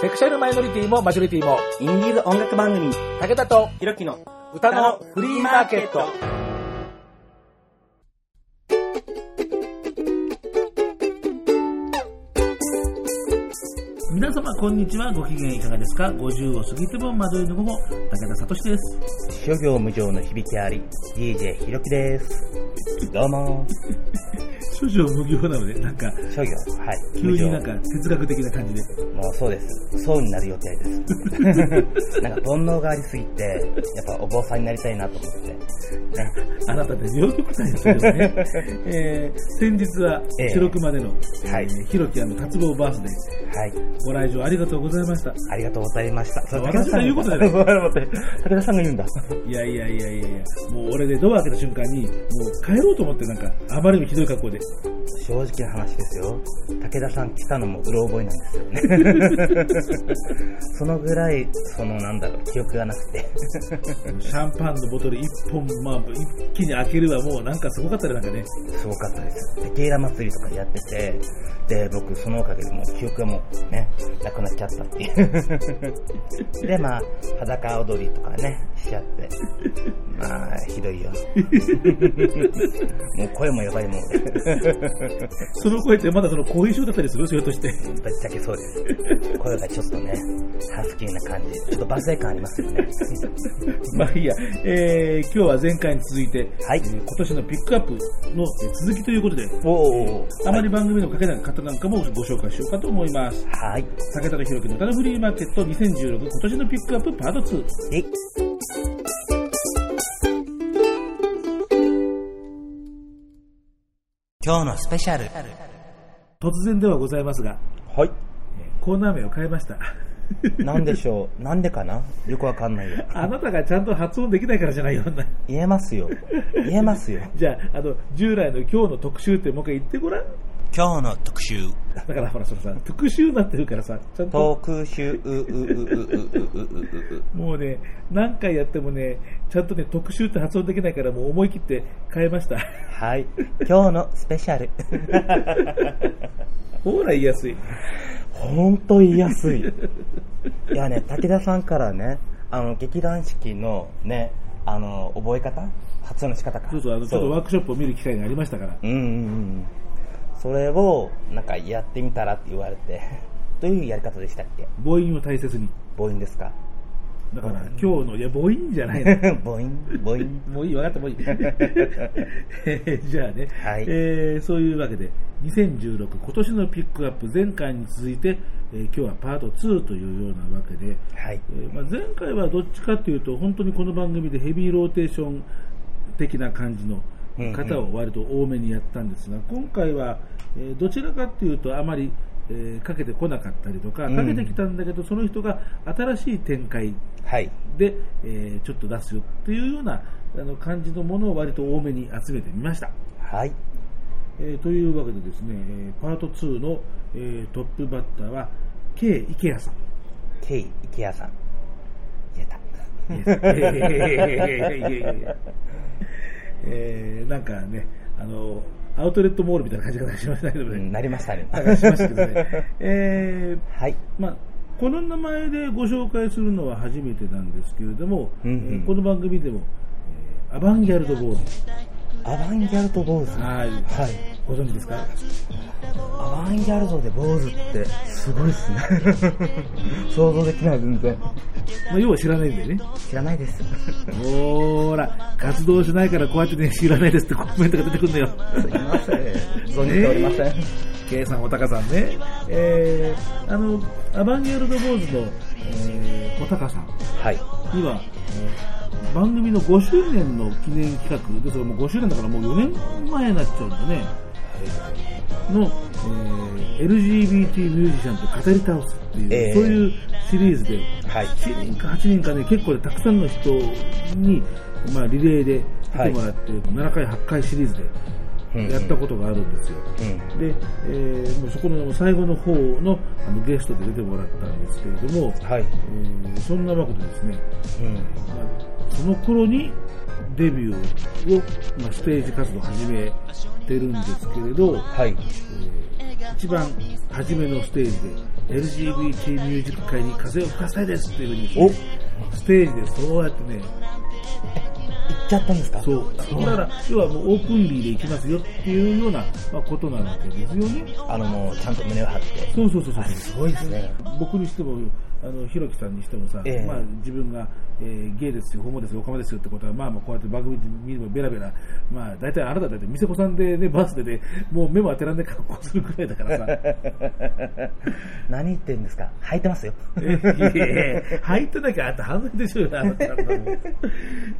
セクシャルマイノリティもマジョリティも、インディーズ音楽番組、武田とひろきの歌のフリーマーケット。皆様こんにちは。ご機嫌いかがですか ?50 を過ぎても惑いの午後、武田聡です。諸行無常の響きあり、DJ ひろきです。どうも、諸女無業なので、なんか、諸行、はい。急になんか哲学的な感じで。もうそうです。そうになる予定です。なんか煩悩がありすぎて、やっぱお坊さんになりたいなと思って。ね、あなたって両極端ですけどね。えー、先日はええ白熊での、はいえーひろきあの達坊バースデー、はい。ご来場ありがとうございました。ありがとうございました。私が言うことじゃない武田さんが言う 武田さんが言うんだ。いやいやいやいやいや、もう俺でドア開けた瞬間に、もう帰ろうと思ってなんか、あまりにもひどい格好で。正直な話ですよ。武田さん来たのもうろ覚えなんですよね。そのぐらい、そのなんだろう、記憶がなくて。シャンパンのボトル一本、まあ、一気に開けるはもうなんかすごかったね、なんかね。すごかったです。テキーラ祭りとかやってて、で、僕そのおかげでもう記憶がもうね、なくなっちゃったっていう。で、まあ、裸踊りとかね、しちゃって。まあ、ひどいよ。もう声もやばいもんで。その声ってまだその後遺症だったりする？それとして。ぶっちゃけそうです。声がちょっとね、ハスキーな感じ。ちょっと罵声感ありますよね。まあいいや、えー、今日は前回に続いて、はいえー今年のピックアップのえー続きということで、おー。あまり番組のかけない方なんかもご紹介しようかと思います。はい。武田とひろきの歌のフリーマーケット2016今年のピックアップパート2。今日のスペシャル。突然ではございますが、はい。えーコーナー名を変えました。なんでしょう？なんでかな？よくわかんないよ。あなたがちゃんと発音できないからじゃないよ。言えますよ。言えますよ。じゃあ、あの、従来の今日の特集ってもう一回言ってごらん。今日の特集。だからほら、そのさ、特集になってるからさ、ちゃんと。特集、う、う、う、う、う、う、う、うもうね、何回やってもね、ちゃんとね、特集って発音できないから、もう思い切って変えました。はい。今日のスペシャル。ほら、言いやすい。ほんと言いやすい。いやね、武田さんからね、あの、劇団四季のね、あの、覚え方？発音の仕方か。そうそう、あの、ちょっとワークショップを見る機会がありましたから。うんうんうん。それを、なんかやってみたらって言われて、どういうやり方でしたっけ？母音を大切に。母音ですか？だから、今日の、いや、母音じゃないの。母音？母音？もういい、分かった、もういい。え ーじゃあね、はいえーそういうわけで、2016、今年のピックアップ、前回に続いて、えー今日はパート2というようなわけで、はい。えーまあ、前回はどっちかというと、本当にこの番組でヘビーローテーション的な感じの方を割と多めにやったんですが、今回は、えーどちらかというと、あまり、えーかけてこなかったりとか、うんかけてきたんだけど、その人が新しい展開はい。で、えーちょっと出すよっていうようなあの感じのものを割と多めに集めてみました。はい。えーというわけでですね、えーパート2の、えートップバッターは K 池谷さん。K 池谷さん。言えた。えー、なんかね、あの、アウトレットモールみたいな感じがなりましたけどね。なりましたね。しましたけどね。えー、はい。まあこの名前でご紹介するのは初めてなんですけれども、うんうん、この番組でも、え、アバンギャルドボーイアバンギャルド坊主。はいはい。ご存知ですか？アバンギャルドで坊主って、すごいっすね。想像できない、全然。まあ、要は知らないんでね。知らないです。ほーら、活動しないからこうやってね、知らないですってコメントが出てくるんだよ。すいません。存じておりません。K さん、おたかさんね。えー、あの、アバンギャルドボーズの、えー、おたかさんはい。には、えー番組の5周年の記念企画で、それもう5周年だからもう4年前になっちゃうんだね。の、えー LGBT ミュージシャンと語り倒すっていう、えーそういうシリーズで、はい。7人か8人かね、結構ね、たくさんの人に、まあ、リレーで来てもらって、7回、8回シリーズでやったことがあるんですよ。うん。で、えーもうそこの最後の方のあのゲストで出てもらったんですけれども、はい。えーそんなわけでですね、うん。まあその頃にデビューを、まあ、ステージ活動を始めてるんですけれど、はい。えー一番初めのステージで LGBT ミュージック界に風を吹かせですっていうふうにおステージでそうやってねちゃったんですか？そうだから要はもうオープンリーで行きますよっていうような、まあ、ことなわけですよねあの、もう、ちゃんと胸を張って。そうそうそうそうすごいですね。僕にしてもあのひろきさんにしてもさ、ええ。まあ、自分が、えーゲイですよ、ホモですよ、オカマですよってことは、まあ、まあこうやって番組で見ればベラベラ、まあ、大体あなただって店子さんでね、バースで、もう目も当てられない格好するくらいだからさ、何言ってるんですか？履いてますよ。えいやいやいや入ってなきゃあんた犯罪でしょうよ、あなたもう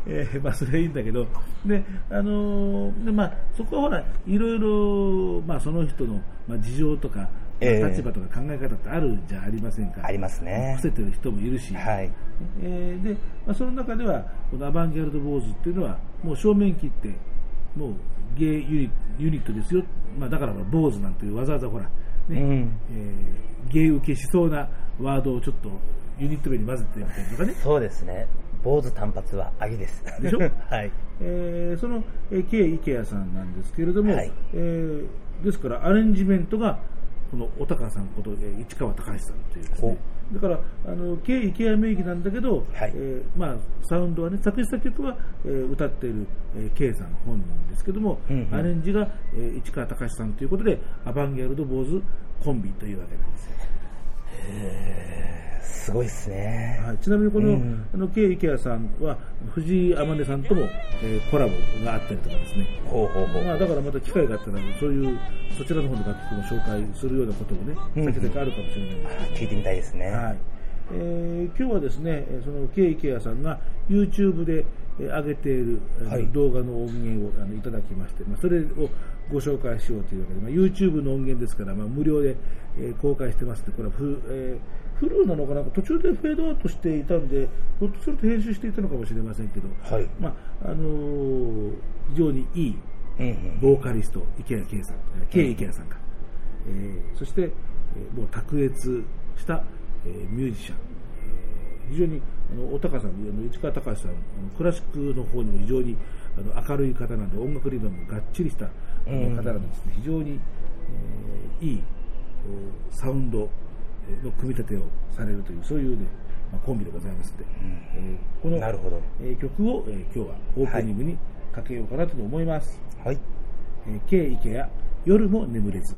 えーまあ、それはいいんだけど、で、あのーでまあ、そこはほら、いろいろ、まあ、その人の、まあ、事情とか、ええ立場とか考え方ってあるじゃありませんか？ありますね伏。せてる人もいるし、はい。えーで、まあ、その中では、このアバンギャルド坊主っていうのは、もう正面切って、もうゲイユニユニットですよ、まあ、だから坊主なんていうわざわざほら、ねうんえーゲイ受けしそうなワードをちょっとユニット名に混ぜてみたりとかね、そうですね。坊主単発はアギです。でしょ？はい。えーその、えー、K. 池谷さんなんですけれども、はいえーですからアレンジメントがこの小高さんこと、えー市川隆さんというですねだからあの K. 池谷名義なんだけど、はいえーまあ、サウンドはね作詞作曲は、えー歌っている、えー K さん本人ですけども、うんうんアレンジが、えー市川隆さんということでアバンギャルド坊主コンビというわけなんですよ。すごいですね。はい、ちなみにこの,、うんあの K. 池谷さんは藤井天音さんとも、えーコラボがあったりとかですねほうほうほう。まあ、だからまた機会があったら、そういう、そちらの方の楽曲も紹介するようなこともね、うん先々あるかもしれないです。聞いてみたいですね。はい。えー今日はですね、えーその K. 池谷さんが YouTube でえー上げている、はい動画の音源をあのいただきまして、まあ、それをご紹介しようというわけで、まあ、YouTube の音源ですから、まあ、無料で、えー公開してますので、これはフ,、えーフルなのかな？途中でフェードアウトしていたんで、ひょっとすると編集していたのかもしれませんけど、はい。まああのー非常にいいうんうん。ボーカリスト、池谷圭さん、えー K 池谷さんか、えーそして、えーもう卓越した、えーミュージシャン、えー非常にあのお高さん、あの市川隆さん、あのクラシックの方にも非常にあの明るい方なんで、音楽理論もがっちりした方なんですね、非常に、えーいいサウンドの組み立てをされるという、そういうね、まあ、コンビでございますので、えーこのなるほど。えー曲を、えー今日はオープニングにかけようかなと思います。はい。えー、K 池谷夜も眠れず。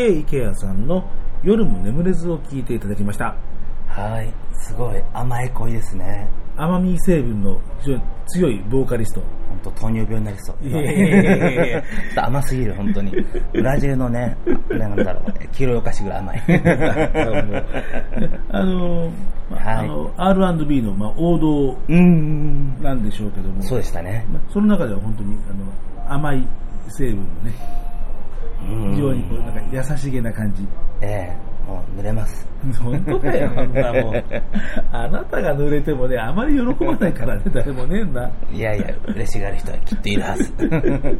K 池谷さんの夜も眠れずを聞いていただきました。はい。すごい甘い声ですね。甘み成分の非常に強いボーカリスト。本当糖尿病になりそう。いやいやいや甘すぎる、本当に。ブラジルのね、なんだろう、黄色いお菓子ぐらい甘い。あの、まあはいあの R&B の、まあ、王道。なんでしょうけども、そうでしたね。まあその中では本当にあの甘い成分のね、うん非常にこうなんか優しげな感じ。ええもう濡れます。本当かよ、あんなもん。あなたが濡れてもね、あまり喜ばないからね、誰もねえんだ。いやいや、嬉しがる人はきっといるはず。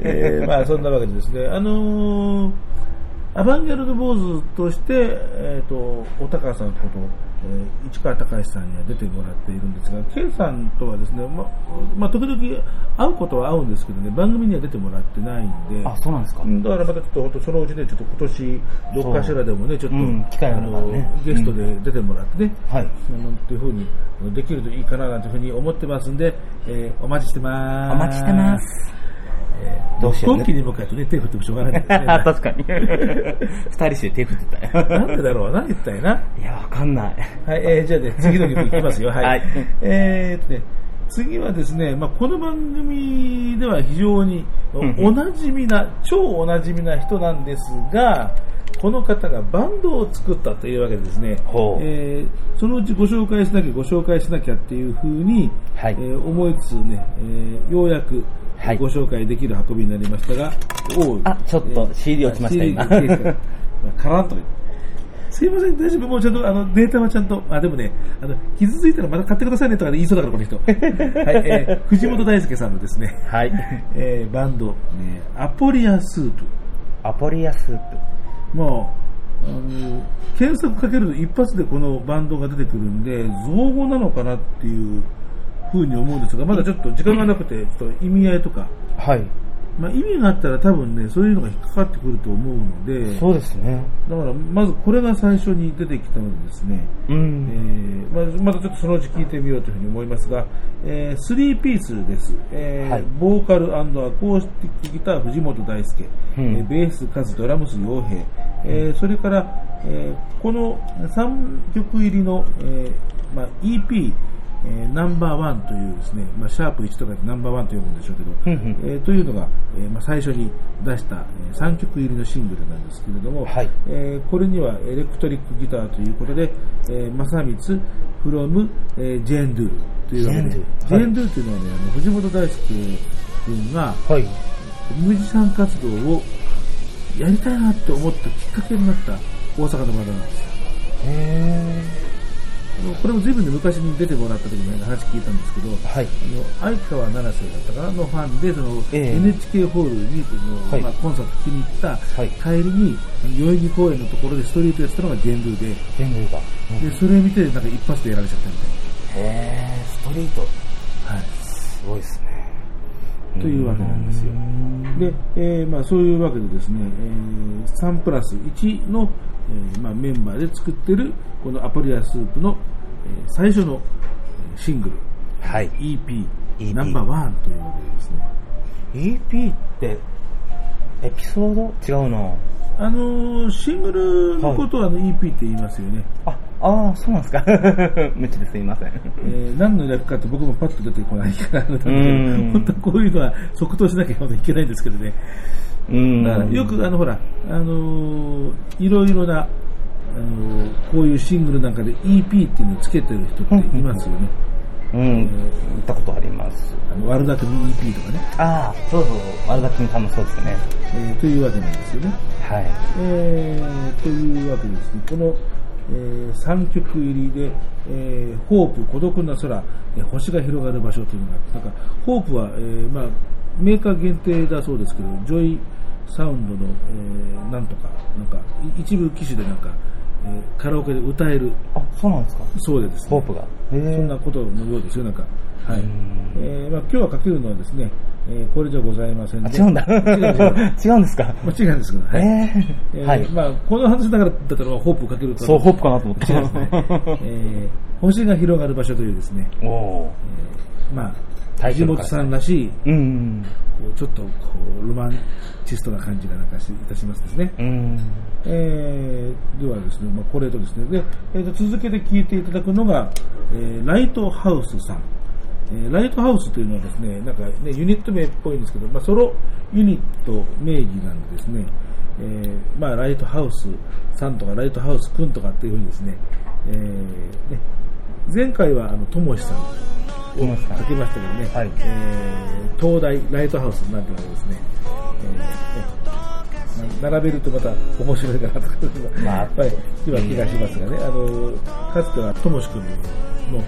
えーまあそんなわけでですね、あのーアバンギャルド坊主として、えっ、と、お高さんこと、えー市川隆さんには出てもらっているんですが、K さんとはですね、ま、まあ、時々会うことは会うんですけどね、番組には出てもらってないんで、あ、そうなんですか。だからまたちょっと本当そのうちね、ちょっと今年、どっかしらでもね、ちょっと、うん機会があのゲストで出てもらってね、はい。あのっていうふうにできるといいかななんていうふうに思ってますんで、えーお待ちしてます。お待ちしてます。えーどうしようね今期に向かってね、手振ってもしょうがないんですね。確かに。二人して手振ってたよ。なんでだろう何言ったんやな。いや、わかんない。はい、えーじゃあね、次の曲いきますよ。はい。はいえーっとね、次はですね、まあ、この番組では非常にうんおなじみな、超おなじみな人なんですが、この方がバンドを作ったというわけでですね、えーそのうちご紹介しなきゃ、ご紹介しなきゃっていうふうに、はいえー思いつつね、えーようやくはいご紹介できる運びになりましたが、おうあちょっと CD 落ちました今カランと。すいません、大丈夫、もうちゃんと、あの、データはちゃんと、あ、でもね、あの、傷ついたらまた買ってくださいねとか言いそうだから、この人。はい、えー藤本大輔さんのですね、はい。えーバンド、えーアポリアスープ。アポリアスープ。もう、あの、検索かけると一発でこのバンドが出てくるんで、造語なのかなっていうふうに思うんですが、まだちょっと時間がなくて、ちょっと意味合いとか、はい。まあ、意味があったら多分ね、そういうのが引っかかってくると思うので、そうですね。だからまずこれが最初に出てきたのでですね、うえん。ーまあ、またちょっとそのうち聞いてみようというふうに思いますが、えー、3ピースです、えーはい。ボーカルアコースティックギター藤本大輔、うん。えーベースカズドラムス洋平、えーそれから、えーこの3曲入りの、えーまあ、EP えーナンバーワンというですね、まあ、シャープ1とかでナンバーワンと呼ぶんでしょうけど、えーというのが、えーまあ、最初に出した、え3曲入りのシングルなんですけれども、はい。えーこれにはエレクトリックギターということで、えー、正光 from、えー、ジェンドゥというわけで、ジェンドゥジェンドゥというのはね、あの藤本大輔君がはい。ミュージシャン活動をやりたいなと思ったきっかけになった大阪のバンドなんです。へあのこれも随分ね昔に出てもらった時に話聞いたんですけど、ー。はい。あの相川七瀬だったかなのファンでその、ええ NHK ホールにその、はいまあ、コンサート聞きに行った、はい帰りに代々木公園のところでストリートやってたのが源流で全部が。でそれを見てなんか一発でやられちゃったみへー、ストリート。たいな、はい、すごいですね。というわけなんですよで、えーまあ、そういうわけでですね、えー3プラス1の、えーまあ、メンバーで作ってるこのアポリアスープの、えー最初のえーシングル。はい。EP, EP ナンバーワンというわけでですね。EP って、エピソード？違うな。あのーシングルのことはあの EP って言いますよね、あ、ああ、そうなんですか。無知ですいません。えー何の略かって僕もパッと出てこないから本当はこういうのは即答しなきゃいけないんですけどねうんよくあのほら、あのーいろいろな、あのーこういうシングルなんかで EP っていうのをつけてる人っていますよね。うん、行ったことあります。あの悪巧み EP とかね、ああ、そうそう、悪だくみさんもそうですね。えーというわけなんですよね。はい。えーというわけですね。この、え3曲入りで、えーホープ、孤独な空、えー星が広がる場所というのがあって、なんか、ホープは、えーまあ、メーカー限定だそうですけど、ジョイサウンドの、えーなんとか、なんか、い一部機種でなんか、えーカラオケで歌えるあ、そうなんですか？そうでですね。ホープが。へそんなことのようですよ、なんか。はいうん。えーまあ、今日はかけるのはですね、えーこれじゃございません違うんだ。違う 違う。んですか？まあ、違うんですけど、はい。ええーーはい。まあ、この話だからだったらホープをかけると。そう、ホープかなと思って。違うんですね。えー星が広がる場所というですね、おーえーまあ、藤本さんらしい、うんうん。こうちょっとこうロマンチストな感じがなんかしいたしますですね。うん。えーではですね、まあ、これとですね、で、えーと続けて聞いていただくのが、えーライトハウスさん。えーライトハウスというのはですね、なんかね、ユニット名っぽいんですけど、まあ、ソロユニット名義なんでですね、えーまあ、ライトハウスさんとかライトハウスくんとかっていうふうにですね、えーね前回はあの、ともしさんともしさんかけましたけどね、はい。えー東大ライトハウスなんていうのがですね、えーね並べるとまた面白いかなとか、まあ。やっぱり今気がしますがね、あのかつてはともし君の、え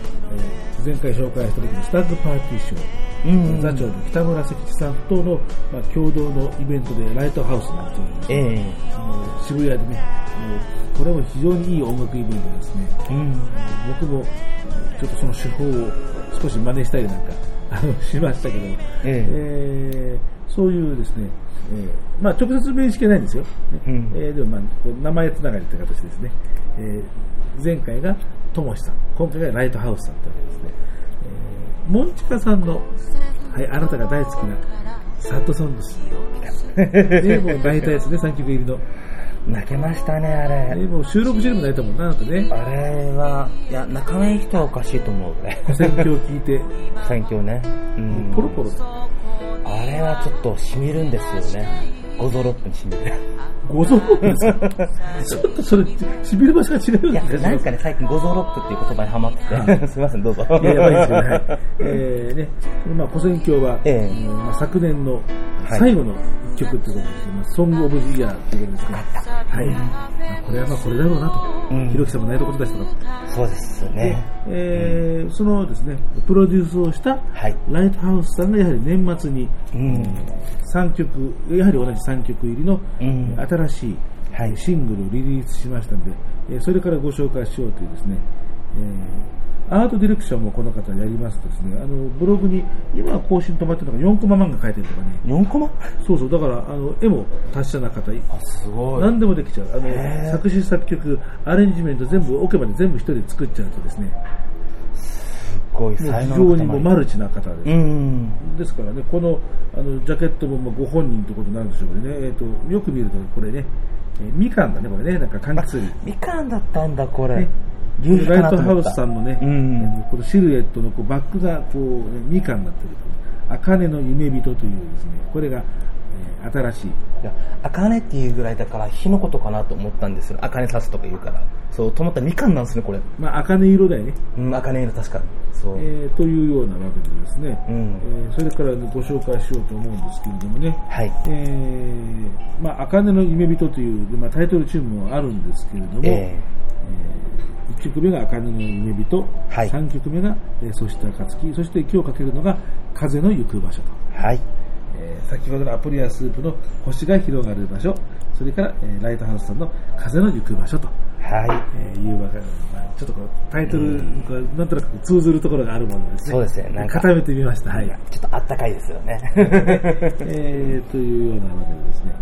ー前回紹介した時のスタッグパーティーショー、うん。座長の北村関さんとの、まあ、共同のイベントでライトハウスなんていうのをええ。あの渋谷でね、これも非常にいい音楽イベントですね。うん。僕もちょっとその手法を少し真似したりなんかしましたけど、ええ。ーそういうですね、えーまあ、直接面識はないんですよ、うん。えーでも、まあ、名前つながりという形ですね、えー前回がともしさん。今回がライトハウスさんというわけですね、えー、モンチカさんの、はい、あなたが大好きなサッドソングス。で もう大体ですね3曲入りの、泣けましたね、あれ。でもう収録してるも泣いたもんななんかねあれは、いや、泣かない人はおかしいと思うぐらい。選挙を聞いて 選挙ね。うん。ポロポロあれはちょっと染みるんですよね。五臓六腑に染みる。ご存知ですか？ちょっとそれ、しびれ場所が違うんですなんかね、最近五臓六腑っていう言葉にハマってて、すみません、どうぞ。いや、やばいですけどね。はいえーね、まあ、古戦教は、ええうんまあ、昨年のはい最後の一曲ってことですけど、まあソングオブジイヤーっていうことですね。はい。まあ、これはまあこれだろうなと。うんひろきさんも泣いたことだしたと。そうですでね。えーそのですね、プロデュースをしたはい。ライトハウスさんがやはり年末に、うん3曲、やはり同じ3曲入りの、うん。新しい、はい。シングルをリリースしましたので、えーそれからご紹介しようというですね、えーアートディレクションもこの方やりますとですね、あのブログに今は更新止まってるのが4コマ漫画描いてるとかね、4コマ？そうそう、だからあの絵も達者な方、あ、すごい。何でもできちゃう。あの作詞作曲、アレンジメント全部オケまで全部一人で作っちゃうとですね、すごい才非常能の塊にもうマルチな方です。うん。ですからね、このあのジャケットもまあご本人ということになるんでしょうけどね、えー、とよく見るとこれね、えーみかんだね、これね、なんか柑橘類。みかんだったんだ、これね。ライトハウスさんのね、うんえーこのシルエットのこうバックがこう、ね、みかんになってると、茜の夢人というですね、これが、えー新しい、いや、あかねっていうぐらいだから、火のことかなと思ったんですよ。あかね刺すとか言うから。そう、と思ったらみかんなんですね、これ。まあ、茜色だよね、うん、あかね色確かに。そう。えーというようなわけでですね、うんえーそれから、ね、ご紹介しようと思うんですけれどもね、はい。えーまあ、茜の夢人という、まあ、タイトルチューンもあるんですけれども、ええ1曲目が茜の夢人、はい3曲目が、えーそして暁、そして今日かけるのが風の行く場所と、ー、はい。えー先ほどのアポリアスープの星が広がる場所、それから、えーライトハウスさんの風の行く場所と、はい。えーいうわけで、まあ、ちょっとこうタイトルがなんとなく通ずるところがあるものですね。そうですねなんか固めてみました。はい。ちょっとあったかいですよね。えーというようなわけでですね、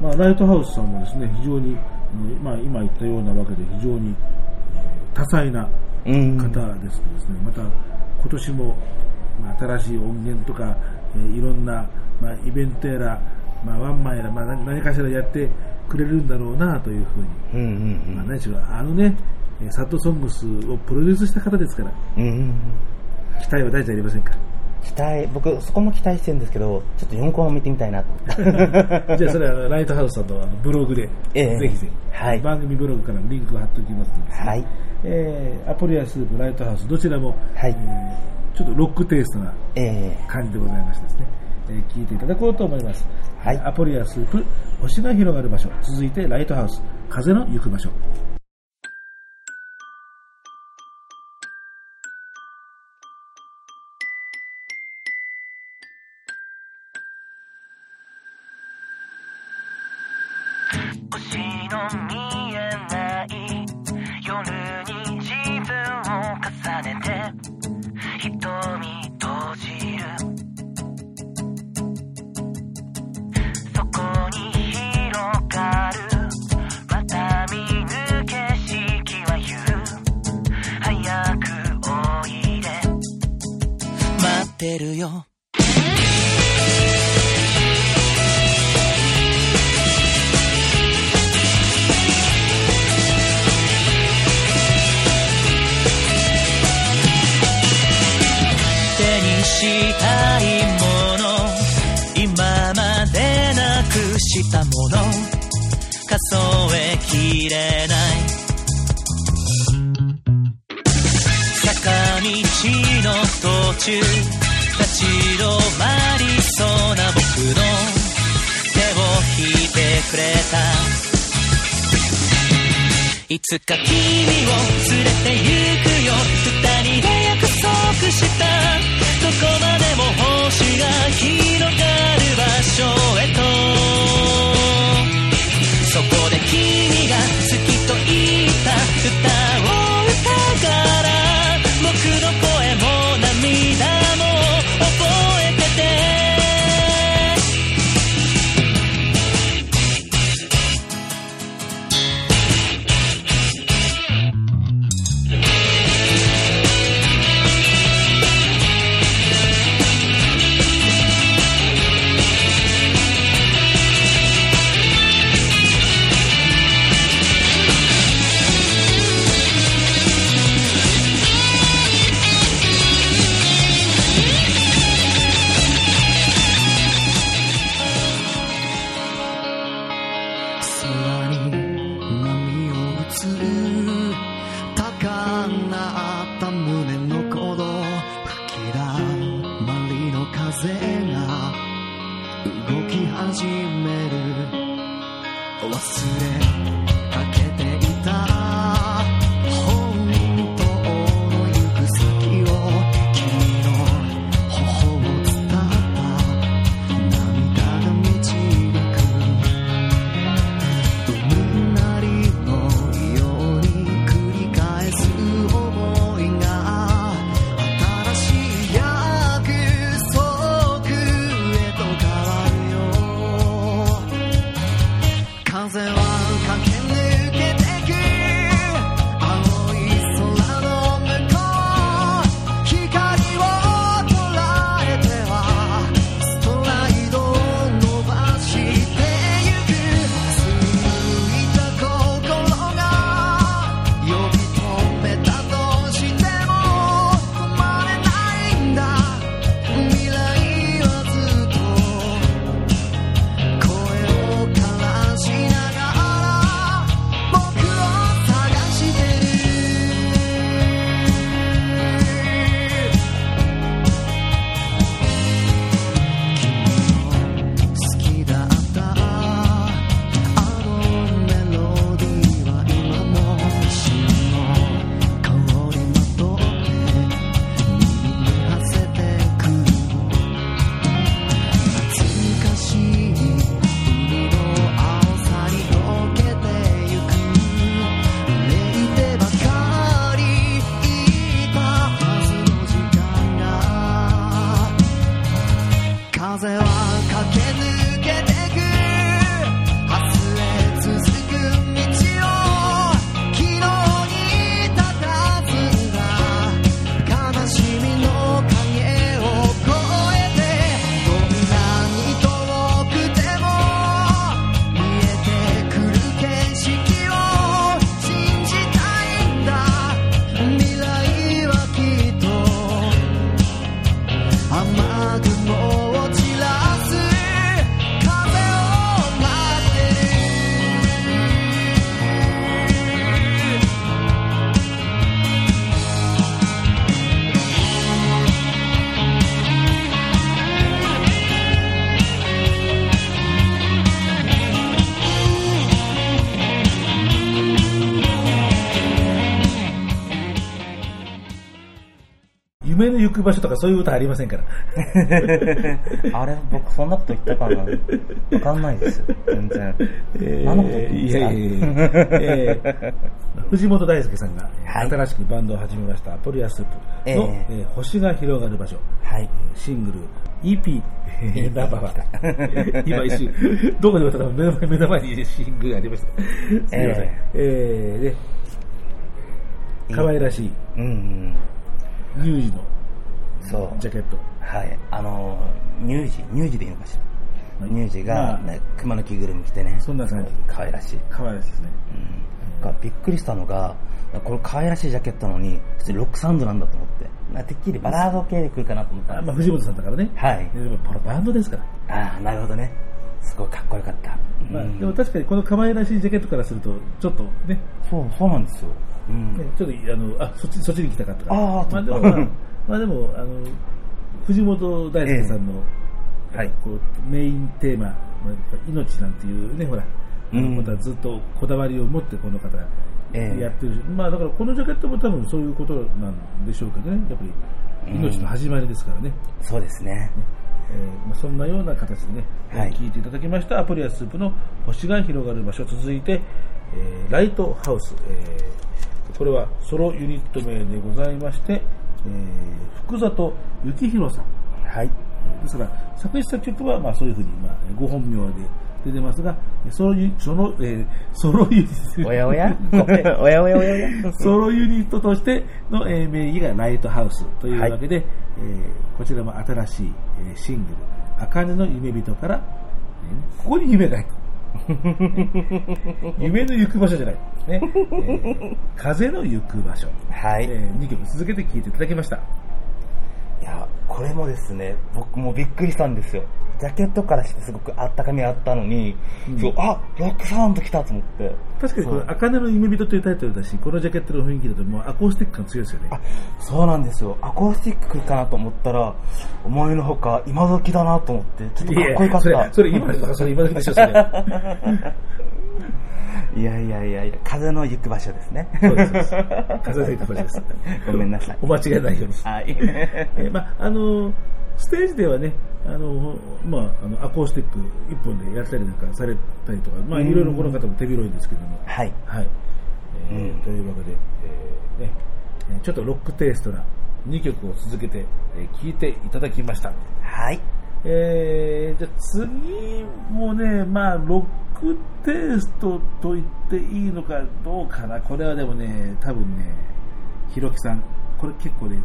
えーまあ、ライトハウスさんもですね、非常に、えーまあ、今言ったようなわけで非常に、えー多彩なうん。方ですとですね、また今年も、まあ、新しい音源とか、えーいろんな、まあ、イベントやら、まあ、ワンマンやら、まあ、何何かしらやってくれるんだろうなというふうに、うんうんまあ、何しろあのね、えーサッドソングスをプロデュースした方ですから、うん。うん。期待は大事じゃありませんか？期待、僕、そこも期待してるんですけど、ちょっと4コマ見てみたいなと思って。じゃあそれはライトハウスさんのブログで、ええぜひぜひ、はい番組ブログからもリンクを貼っておきますので、はい。えーアポリアスープ、ライトハウス、どちらも、はいえーちょっとロックテイストなえ感じでございましてですね、えー聞いていただこうと思います。はい。アポリアスープ、星が広がる場所、続いてライトハウス、風の行く場所。るよ。手にしたいもの今までなくしたもの数えきれない。坂道の途中そうな僕の手を引いてくれた。いつか君を連れて行くよ。二人で約束した。どこまでも星が広がる場所へと。そこで君が好きと言った。の行く場所とかそういう歌ありませんから。あれ、僕そんなこと言ったかなわかんないです。全然。何のこと言ってんいですかやいやいやえー 藤本大輔さんがはい新しくバンドを始めました、ポリアスープの、えええー星が広がる場所、はい。シングル EP ナンバー 今一瞬、どこで歌ったか目の前目の前にシングルがありました。すみません。ええーで、可愛らしいうんうん。乳児のそうジャケット。はい。あの、乳児、乳児でいいのかしら？乳児まが、あね、熊の着ぐるみ着てね。そんな感じ可愛らしい。可愛いですね。うん。がびっくりしたのが、これ可愛らしいジャケットなのに、普通にロックサウンドなんだと思って。てっきりバラード系で来るかなと思ったあまあ、藤本さんだからね。はいでも、バンドですから。ああ、なるほどね。すごいかっこよかった。まあ、うんでも確かにこの可愛らしいジャケットからすると、ちょっとね、そう、そうなんですよ。うん。ねちょっと、あの、あ、そっち、そっちに来たかったから。あーまあでも、まあ、まあでも、あの、藤本大輔さんの、えはい。こう、メインテーマ、まあ命なんていうね、ほら、うん。またずっとこだわりを持ってこの方、ええ。やってるし、まあだからこのジャケットも多分そういうことなんでしょうけどね、やっぱり命の始まりですからね。そうですね。えーまあ、そんなような形でね、はい。聞いていただきましたアプリアスープの星が広がる場所。続いて、えーライトハウス、えーこれはソロユニット名でございまして、えー福里幸宏さん。はい。ですから作詞作曲はまあそういうふうに、まあ、ご本名で出てますがソロユその、えーソロユニット。おやおや？おやおや？おやおやソロユニットとしての、えー名義がライトハウスというわけで、えーこちらも新しい、えーシングル「茜の夢人」から、えーここに夢がある 夢の行く場所じゃない、ねえー風の行く場所、はい。え2曲続けて聴いていただきましたいや、これもですね、僕もびっくりしたんですよ。ジャケットからしてすごくあったかみがあったのに、うんそうあロックサウンド来たと思って。確かにこの「茜の夢人」というタイトルだしこのジャケットの雰囲気だともうアコースティック感強いですよねあ、そうなんですよ。アコースティックかなと思ったら、思いのほか今時だなと思って、ちょっとかっこよかった。それ今だそれ今だけでしょそれ いやいやいやいや、風の行く場所ですね。そうです風の行く場所です ごめんなさいお間違いないようにはい。えーまあ、あのステージではね、あのまあ、あのアコースティック一本でやったりなんかされたりとか、まあ、うんいろいろこの方も手広いんですけども、はい。はいえーうんというわけで、えーね、えーちょっとロックテイストな2曲を続けて聴、えー、いていただきました。はい。えーじゃあ次もね、まあ、ロックテイストと言っていいのかどうかな、これはでもね、多分ね、ひろきさん、これ結構ね、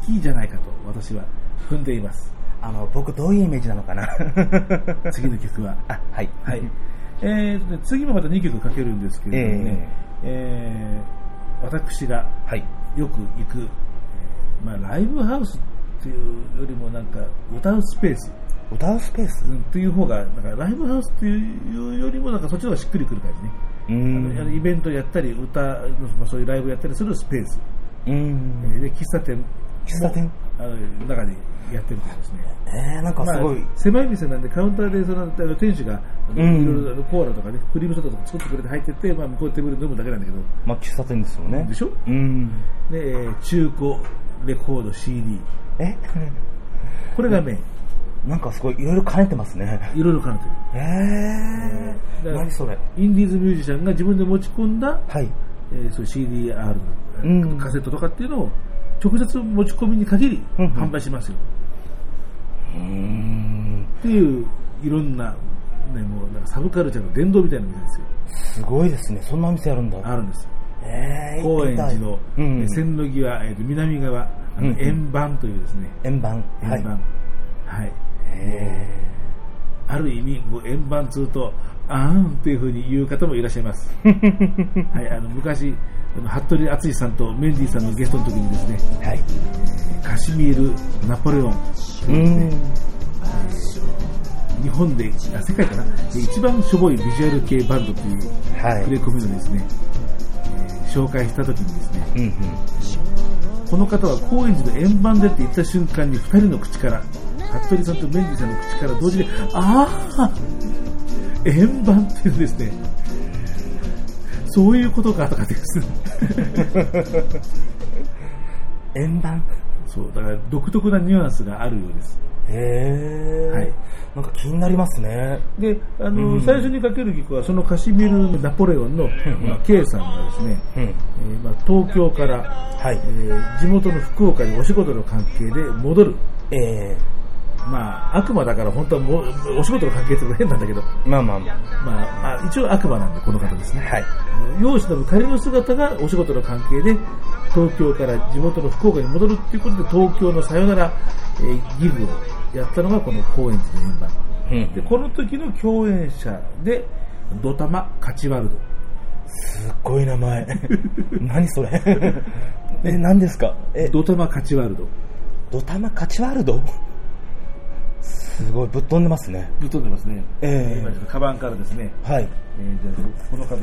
好きじゃないかと私は踏んでいます。あの、僕どういうイメージなのかな？次の曲は。あ、はい。はい。えー次もまた2曲かけるんですけれどもね、えー私がはい。よく行く、えーまあ、ライブハウスっていうよりもなんか歌うスペース、歌うスペース？うんっていう方が、なんかライブハウスっていうよりも、なんかそっちの方がしっくりくる感じね。うあのイベントやったり、歌の、まあ、そういうライブやったりするスペース。うえん。ーで、喫茶店も。喫茶店？あの中でやってるというですね。えー、なんかすごい、まあ、狭い店なんでカウンターでそのあの店主が、いろいろコーラとかね、クリームソーダとか作ってくれて入ってって、まあ、向こうでテーブルで飲むだけなんだけど、まあ、喫茶店ですよね。でしょ？うん。で、えー中古レコード CD。え？これがメイン。なんかすごいいろいろ兼ねてますね。いろいろ兼ねてる。えー、だから何それ？インディーズミュージシャンが自分で持ち込んだ、はい。えーそう CDR、うんカセットとかっていうのを直接持ち込みに限り販売しますよ。っていう、いろんな、ね、もうなんかサブカルチャーの殿堂みたいな店ですよ。すごいですね。そんなお店あるんだ。あるんです。えー、高円寺の、うんえー線路際、えーと南側、あの円盤というですね、円盤。はい。円盤。はい。えある意味、円盤通と、あーんっていうふうに言う方もいらっしゃいます。はい、あの昔、服部敦さんとメンディーさんのゲストの時にですね、ー、はい。カシミール・ナポレオン、うーん。日本で、あ世界かな、で一番しょぼいビジュアル系バンドというはい。触れ込みのですね、えー紹介した時にですね、うんうん。この方は高円寺の円盤でって言った瞬間に2人の口から、服部さんとメンディーさんの口から同時に、ああ円盤っていうんですね。そういうことかとかってですね。円盤そう、だから独特なニュアンスがあるようです。へー。はい。なんか気になりますね。で、あの、うん最初にかける曲は、そのカシミール・ナポレオンの、まあ、K さんがですね、うん。えーまあ、東京から、はいえ。ー地元の福岡にお仕事の関係で戻る。えまあ、悪魔だから本当はもうお仕事の関係って変なんだけど、まあまあままあ、まあ、一応悪魔なんで、この方ですね。あ。はい。容姿の仮の姿がお仕事の関係で、東京から地元の福岡に戻るっていうことで、東京のさよなら、えーギグをやったのがこの高円寺のメンバー。うんで、この時の共演者で、ドタマ・カチワルド。すっごい名前。何それ？え、何ですか？え、ドタマ・カチワルド。ドタマカチワールド？すごい、ぶっ飛んでますね。ぶっ飛んでますね。ええ今ちょっとカバンからですね、はい。えーじゃあこの方の、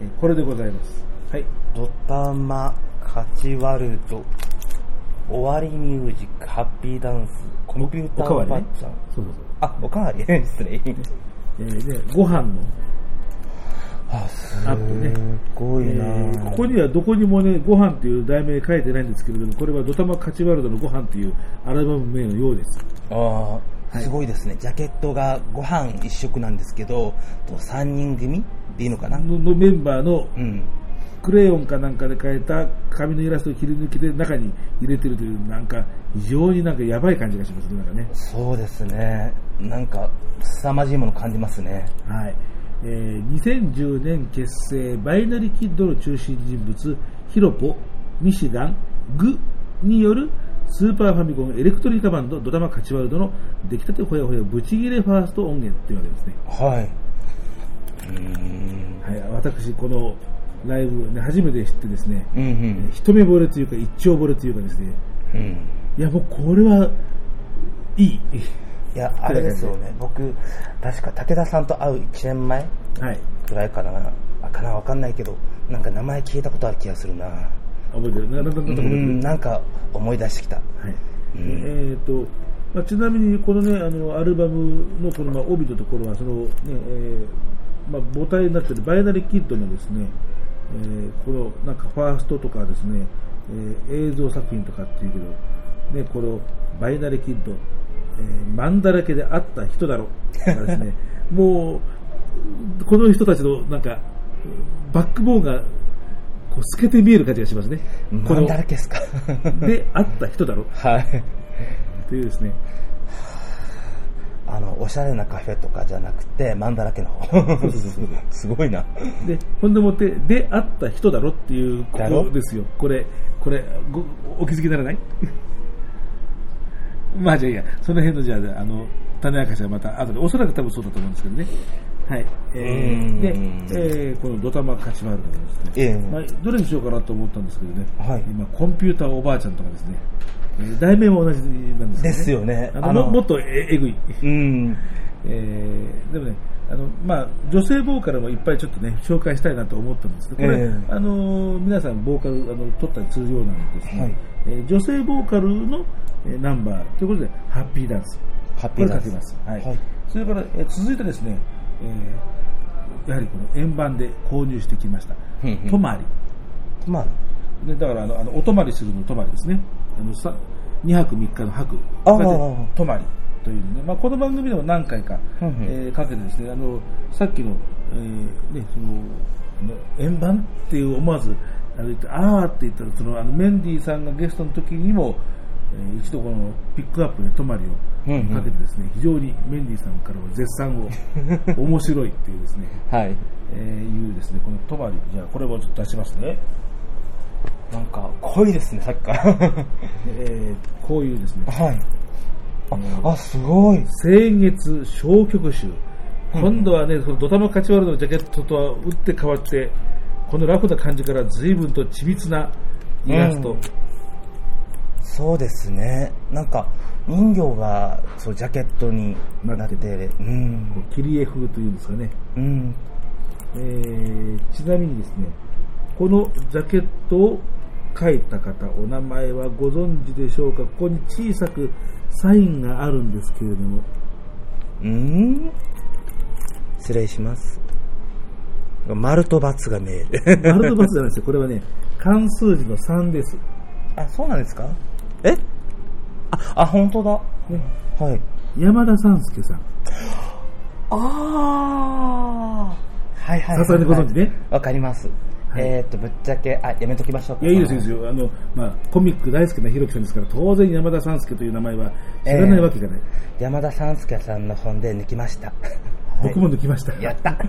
えーこれでございます。はい。ドタマカチワルド、終わりミュージック、ハッピーダンス、コンピューターおかわりね。そうそうそう。あ、おかわり失礼。えーで、ご飯のあ、す。ごいな、えーここにはどこにもね、ご飯っていう題名書いてないんですけれども、これはドタマカチワルドのご飯っていうアルバム名のようです。ああ、いすごいですね。ジャケットがご飯一色なんですけど、と3人組でいいのかなののメンバーのうん。クレヨンかなんかで描いた紙のイラストを切り抜きで中に入れてるという、なんか非常になんかやばい感じがしますね、なんかね。そうですね。なんか、凄まじいもの感じますね。はい。えー2010年結成、バイナリキッドの中心人物、ヒロポ、ミシガン、グによるスーパーファミコンエレクトリカバンドドタマカチワルドの出来たてほやほやブチギレファースト音源っていうわけですね。はい。はい、私、このライブ、ね、初めて知ってですね、うんうん。一目惚れというか一丁惚れというかですね、うん。いやもうこれはいい。いや、あれですよね。僕、確か武田さんと会う1年前はい。ぐらいかな。あかなわかんないけど、なんか名前聞いたことある気がするな。覚えてる。なんか思い出してきた。はい。うん。えーとまあ、ちなみにこの,、ね、あのアルバムのこの、まあ、帯のところはその、ねえーまあ、母体になっているバイナリーキッドのですね、えーこのなんかファーストとかですね、えー映像作品とかっていうけど、ね、このバイナリーキッド、えーマンだらけであった人だろとかですね。もうこの人たちのなんかバックボーンがこう透けて見える感じがしますね。この何だらけですか？であった人だろはい。というですね、あの、おしゃれなカフェとかじゃなくて、マンだらけのすごいな。で、ほんでもって、であった人だろっていうことですよ。これ、これ、ごお気づきにならない？まあじゃあいいや、その辺のじゃあ、あの、種明かしはまた後で、おそらく多分そうだと思うんですけどね。はい。えうー、んで、えーこのドタマカチマールとかですね、ええまあ、どれにしようかなと思ったんですけどね、はい今、コンピューターおばあちゃんとかですね、えー題名も同じなんですけどね。ですよねあのももっとええぐい。うん。えーでもね、あのまあ、女性ボーカルもいっぱいちょっとね、紹介したいなと思ったんですけど、これ、ええあの皆さんボーカルあの取ったりするようなんですね、はいえー女性ボーカルの、えーナンバーということで、ハッピーダンス。ハッピーダンスこれかけます。はい。はいそれから、えー続いてですね、えーやはりこの円盤で購入してきました。泊まり。まあ、でだからあの、あのお泊まりするの泊まりですね。あのさ2泊3日の泊で泊まりというね、まあ、この番組でも何回か、うんうんえーかけてですね、あのさっきの,、えーね、その円盤っていう思わずああーって言ったらそのあのメンディーさんがゲストの時にも、えー一度このピックアップで泊まりうんうんをかけてですね、非常にメンディーさんからは絶賛を 面白いっていうですね、はい。えーいうですねこの泊まりじゃあこれもちょっと出しますね。なんか、濃いですね、さっきから。えーこういうですね、はい。あ、あ、すごい。清月小曲集。今度はね、そのドタマカチワルドのジャケットとは打って変わって、このラフな感じから随分と緻密なイラスト。うんそうですね。なんか、人形が、そう、ジャケットになってて、うん。切り絵風というんですかね。うん。えーちなみにですね、このジャケットを書いた方、お名前はご存知でしょうか？ここに小さくサインがあるんですけれども、うん失礼します。丸と×が見える。マルトバスじゃないですよ。これはね、関数字の3です。あ、そうなんですか？え？あ、あ、本当だ。ねはい。山田三介さん。ああ。はいはいはい、はい。さすがにご存知ね。わかります。えーっと、ぶっちゃけ、あ、やめときましょうか。いや、いいですよ、いいですよ。あの、まあ、コミック大好きなひろきさんですから、当然山田三助という名前は知らないわけがない。山田三助さんの本で抜きました。僕も抜きました。やった。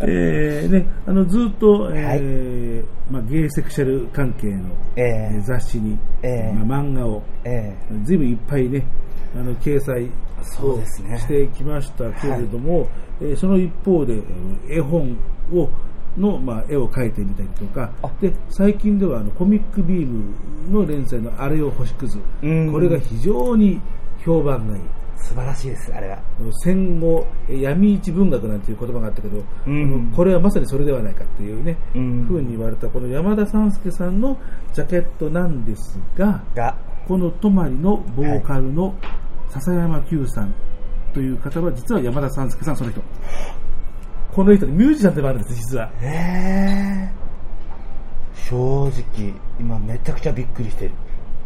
えーね、あのずっと、えーまあ、ゲイセクシャル関係の、えええー雑誌に、ええまあ、漫画をえずいぶんいっぱいねあの掲載をそうですね。してきましたけれども、えーその一方で絵本をの、まあ、絵を描いてみたりとかあ。で最近ではあのコミックビームの連載の「あれを星屑」うん。これが非常に評判がいい。ー素晴らしいです、あれは。戦後え闇市文学なんていう言葉があったけど、うん。これはまさにそれではないかっていうね、うん。ふうに言われたこの山田三助さんのジャケットなんですがが、この泊まりのボーカルの笹山久さんという方は実は山田三助さんその人。この人ミュージシャンでもあるんです実は。えー、正直、今めちゃくちゃびっくりしてる。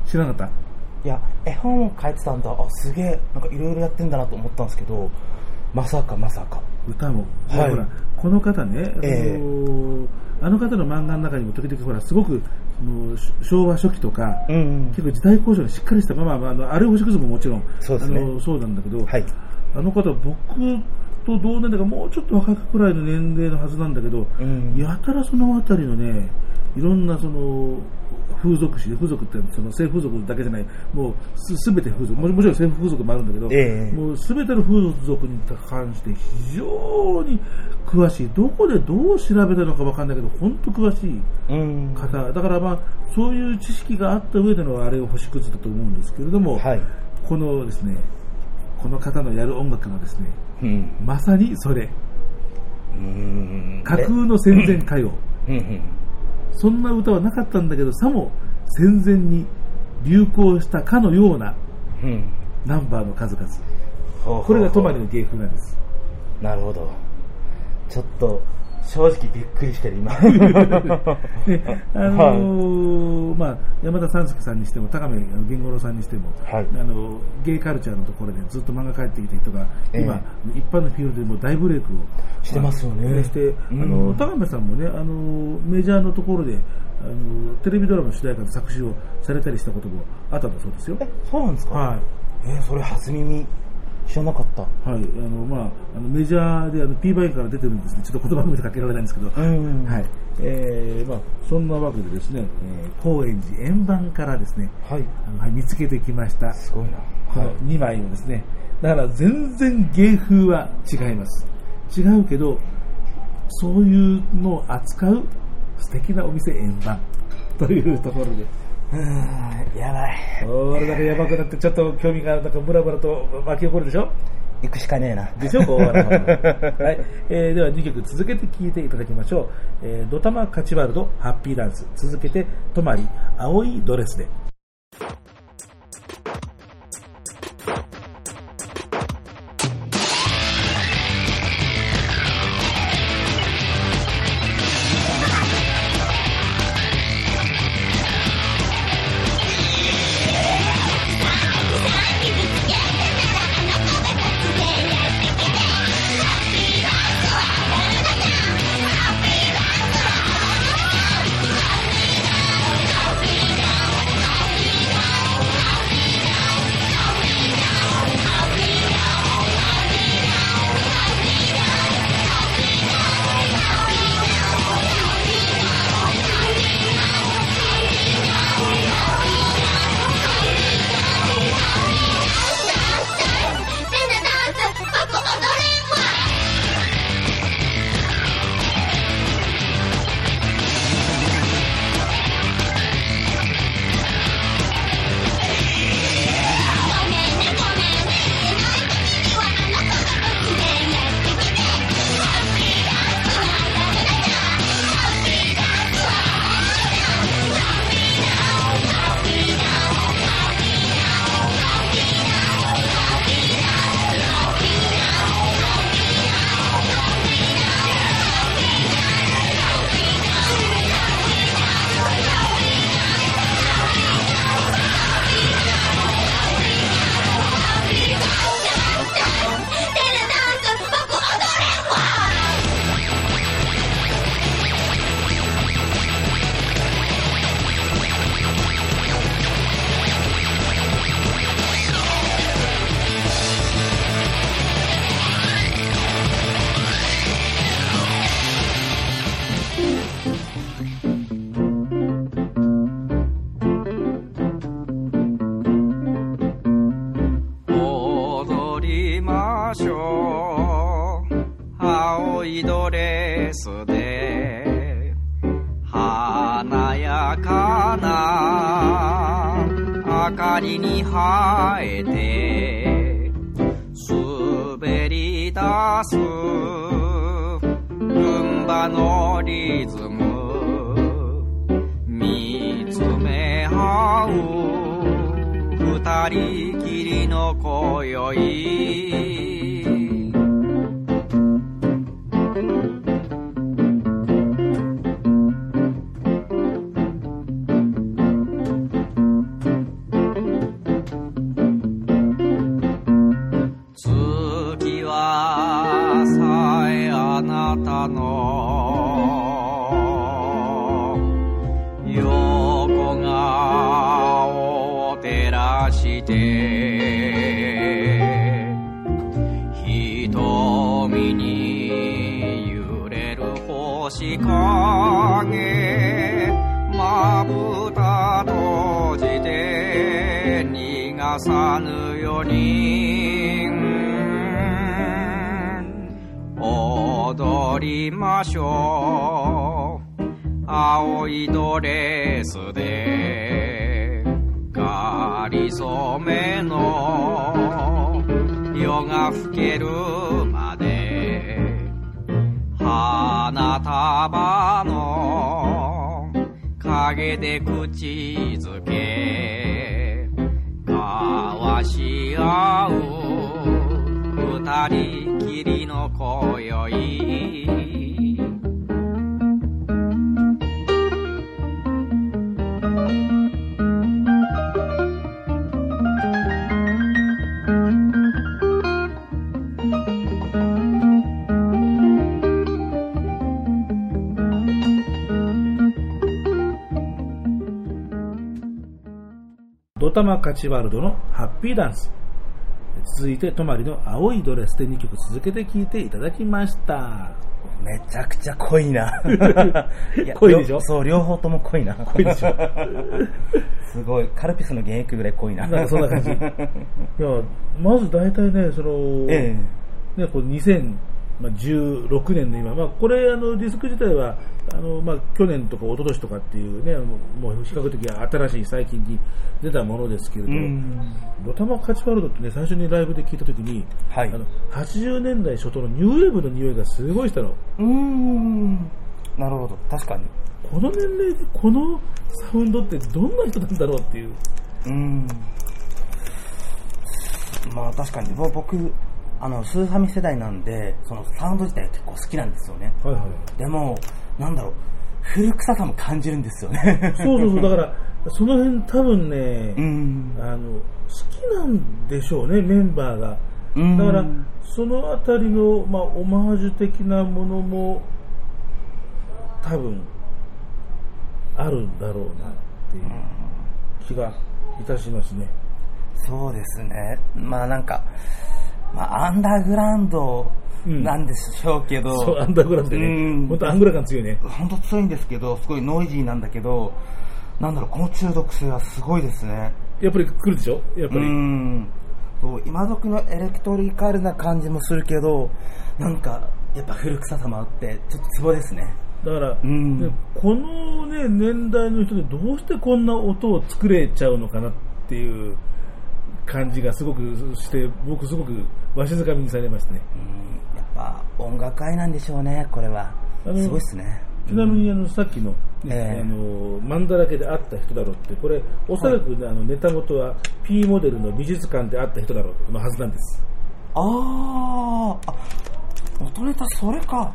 知らなかった？いや、絵本を書いてたんだ、あ、すげえ、なんかいろいろやってんだなと思ったんですけど、まさかまさか。歌も、はい。ほらこの方ね、ええ。あの方の漫画の中にも時々ほらすごく昭和初期とか、うん結構時代交渉がしっかりした、まあまあまあ、あのあれ星屑ももちろんそうですね。あのそうなんだけど、はい。あの方僕と同年代がもうちょっと若いくらいの年齢のはずなんだけど、うん。やたらそのあたりのねいろんなその風俗詩風俗ってその性風俗だけじゃないもうすすべて風俗ももちろん性風俗もあるんだけど、ええもうすべての風俗に関して非常に詳しいどこでどう調べたのかわかんないけど本当詳しいうん。方だからまあそういう知識があった上でのあれを星屑だと思うんですけれども、はい。このですねこの方のやる音楽がですねうん。まさにそれうん。架空の戦前歌謡うんうん。そんな歌はなかったんだけどさも戦前に流行したかのようなうん。ナンバーの数々これが泊まりの芸風なんですなるほど。ちょっと、正直びっくりしてる、今。であのーまあ、山田三助さんにしても高見源五郎さんにしても、はい。あのゲイカルチャーのところでずっと漫画描いてきた人が、ええ。今一般のフィールドでも大ブレイクをしてますよね。まあしてあうん。の高見さんもねあのメジャーのところであのテレビドラマの主題歌の作詞をされたりしたこともあったそうですよ。え、そうなんですか？はい。えーそれ初耳。知らなかった。はい、あのまあ、あのメジャーであの P バイから出てるんですね、ちょっと言葉までかけられないんですけど、うんはいえーまあ、そんなわけでですね、えー高円寺円盤からですね、はい。あのはい見つけてきました、すごいな。この2枚をですね、だから全然芸風は違います。違うけど、そういうのを扱う素敵なお店円盤というところで、うーん、やばい。これだけやばくなって、ちょっと興味がなんかムラムラと巻き起こるでしょ？行くしかねえな。でしょ、こう。はい。えーでは2曲続けて聴いていただきましょう。えードタマカチワルド、ハッピーダンス。続けて、泊まり、青いドレスで。「陰で口づけ。交わし合う二人きりの今宵。ドタマカチワルドのハッピーダンス。続いて、泊まりの青いドレスで2曲続けて聴いていただきました。めちゃくちゃ濃いな。い や濃いでしょ？両そう、両方とも濃いな。濃いでしょ？すごい、カルピスの原液ぐらい濃いな。なんかそんな感じ。いや、まず大体ね、その、えね、こう2016年の今、まあ、これあのディスク自体はあの、まあ、去年とか一昨年とかっていうねもう比較的新しい最近に出たものですけれえ。ど。ドタマカチワールドってね最初にライブで聞いた時に、はいあの80年代初頭のニューウェーブの匂いがすごいしたのうーん。なるほど、確かに。この年齢でこのサウンドってどんな人なんだろうっていううーん。まあ確かに、ぼ僕、あの、スーファミ世代なんで、そのサウンド自体結構好きなんですよね。はいはいでも、なんだろう、古臭さも感じるんですよね。そうそうそうだからその辺多分ね、うん。あの好きなんでしょうねメンバーがうんだからそのあたりの、まあ、オマージュ的なものも多分あるんだろうなっていう気がいたしますね。そうですね。まあなんか、まあアンダーグラウンドなんでしょうけど、そう、アンダーグラウンドでうね、ん本当アングラ感強いね。本当強いんですけど、すごいノイジーなんだけど、なんだろう、この中毒性はすごいですね。やっぱり来るでしょ？やっぱうり。ん。そう今時のエレクトリカルな感じもするけど、なんか、やっぱ古臭さもあって、ちょっとツボですね。だから、うんねこの、ね、年代の人でどうしてこんな音を作れちゃうのかなっていう感じがすごくして、僕すごくわしづかみにされましたね。うん。やっぱ音楽愛なんでしょうね、これは。すごいですね。ちなみにあのさっきの,、ねええあのマンだらけで会った人だろうって、これ、おそらく、あのネタ元は P モデルの美術館で会った人だろうのはずなんです。あー、あ、元ネタそれか。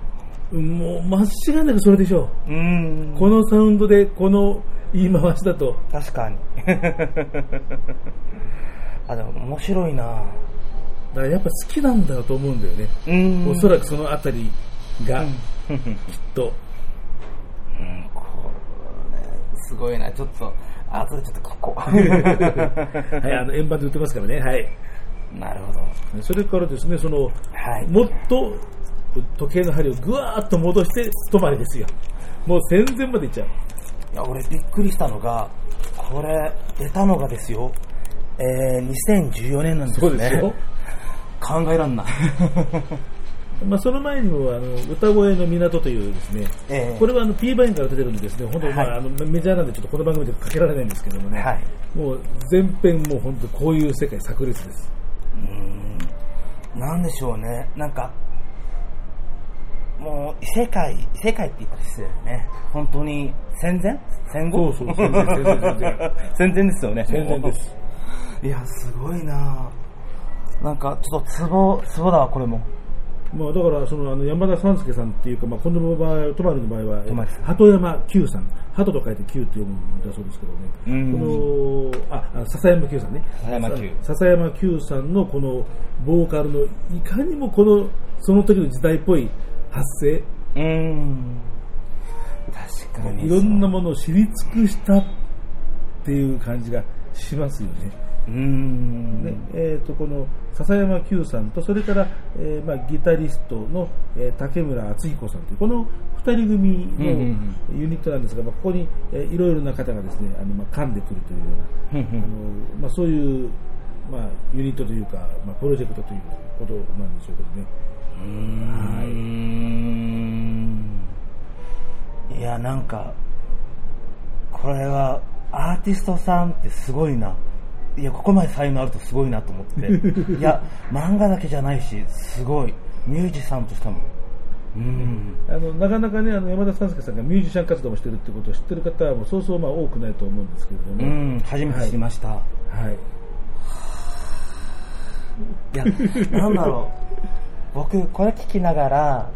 うんもう間違いなくそれでしょう。うんこのサウンドで、この言い回しだと、確かに。あ、でも面白いなだからやっぱ好きなんだと思うんだよね。うんおそらくそのあたりが、きっと。うんこれ、すごいな。ちょっと、あとでちょっとここ。はい、あの、円盤で売ってますからね。はい。なるほど。それからですね、その、はい。もっと時計の針をぐわーっと戻して、止まりですよ。もう戦前までいっちゃう。いや、俺びっくりしたのが、これ、出たのがですよ、えー、2014年なんですね。そうですよ。考えらんない。まあ、その前にもあの歌声の港というですね、ええこれはあの P バインから出てるんでですね、本当にまあ、はいあのメジャーなんでちょっとこの番組でかけられないんですけどもね、はいもう全編もう本当こういう世界炸裂です。なんでしょうね。なんか、もう、世界、世界って言ったら失礼だよね。本当に、戦前？戦後？そうそう戦前戦前戦前 戦前ですよね。戦前です。いや、すごいななんか、ちょっとツボ、ツボだわ、これも。まあ、だからそのあの山田三助さんっていうか、まあ、今度の場合、トマルの場合は鳩山久さん、鳩と書いて久って読むんだそうですけどね、うんこのああ笹山久さんね、笹山久笹山久さんのこのボーカルのいかにもこのその時の時代っぽい発声、うーん。確かに。いろんなものを知り尽くしたっていう感じがしますよね。うーん。ねえー、とこの笹山久さんとそれから、えーまあ、ギタリストの、えー竹村敦彦さんというこの2人組のユニットなんですが、まあ、ここに、えーいろいろな方がですねあの、まあ、噛んでくるというような、あのまあ、そういう、まあ、ユニットというか、まあ、プロジェクトということなんでしょうけどね。うーんいや、なんか、これは、アーティストさんってすごいな。いや、ここまで才能あるとすごいなと思って。いや、漫画だけじゃないし、すごい。ミュージシャンとしても。うん。あのなかなかねあの山田三助さんがミュージシャン活動もしてるってことを知ってる方はもうそうそうまあ多くないと思うんですけれども、うん、初めて知りました。はい、いや、なんだろう。僕、これ聞きながら、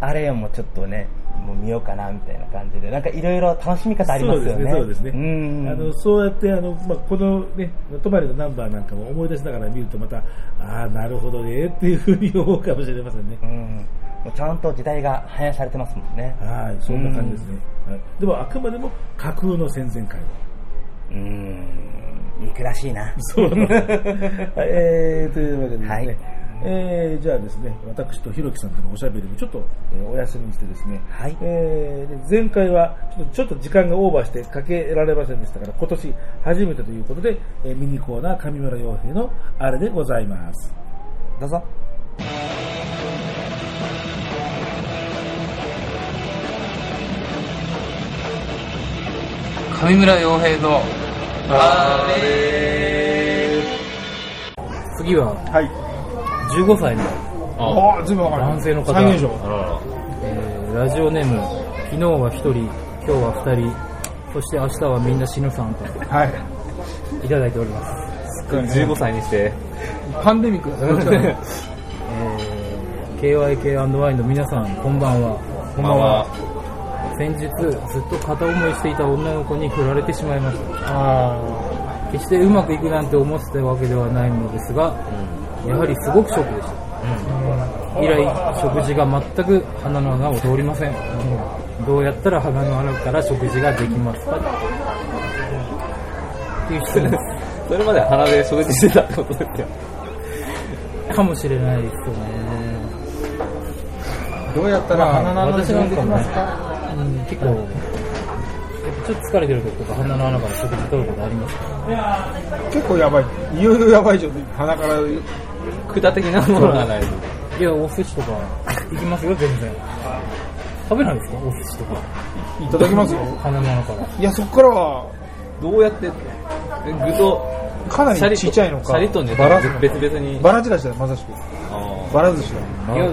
あれもちょっとね、もう見ようかなみたいな感じで、なんかいろいろ楽しみ方ありますよね。そうですね、そうですね。うん。あのそうやってあの、まあ、このね、泊まりのナンバーなんかも思い出しながら見るとまた、ああ、なるほどねっていうふうに思うかもしれませんね。うん。もうちゃんと時代が反映されてますもんね。はい、そんな感じですね。はい、でも、あくまでも架空の戦前会話。うん。憎らしいな。そう えーというわけでですね、はいえーじゃあですね、私とひろきさんとのおしゃべりもちょっと、えーお休みにしてですね、はいえーで前回はちょっとちょっと時間がオーバーしてかけられませんでしたから、今年初めてということで、えーミニコーナー上村洋平のあれでございます。どうぞ。上村洋平の次ははい。15歳の、ああ、全部わかる。男性の方。最年少。えーラジオネーム昨日は1人今日は2人そして明日はみんな死ぬさんと。はい。いただいております、15歳にして、パンデミック。えー KYK&Y の皆さんこんばんは。こんばんは。先日ずっと片思いしていた女の子に振られてしまいました。あ決してうまくいくなんて思ってたわけではないのですが、やはりすごくショックでした。以来、食事が全く鼻の穴を通りません。どうやったら鼻の穴から食事ができますかっていう質問 それまで鼻で食事してたってことですよ。かもしれないですよね。あ。どうやったら鼻の穴私なんかもねできますか、うん、結構、ちょっと疲れてる時とか鼻の穴から食事取ることありますか？ら。結構やばい。いよいよやばい状態。鼻から。管的なものがないと。いや、お寿司とか行きますよ、全然。食べないですか？お寿司とか。いただきますよ。鼻の穴から。いや、そこからは、どうやって、え具と、かなりちっちゃいのか。シャリとんじゃバラ別々に。バラチラシだよ、まさしく。あバラ寿司だ。いや、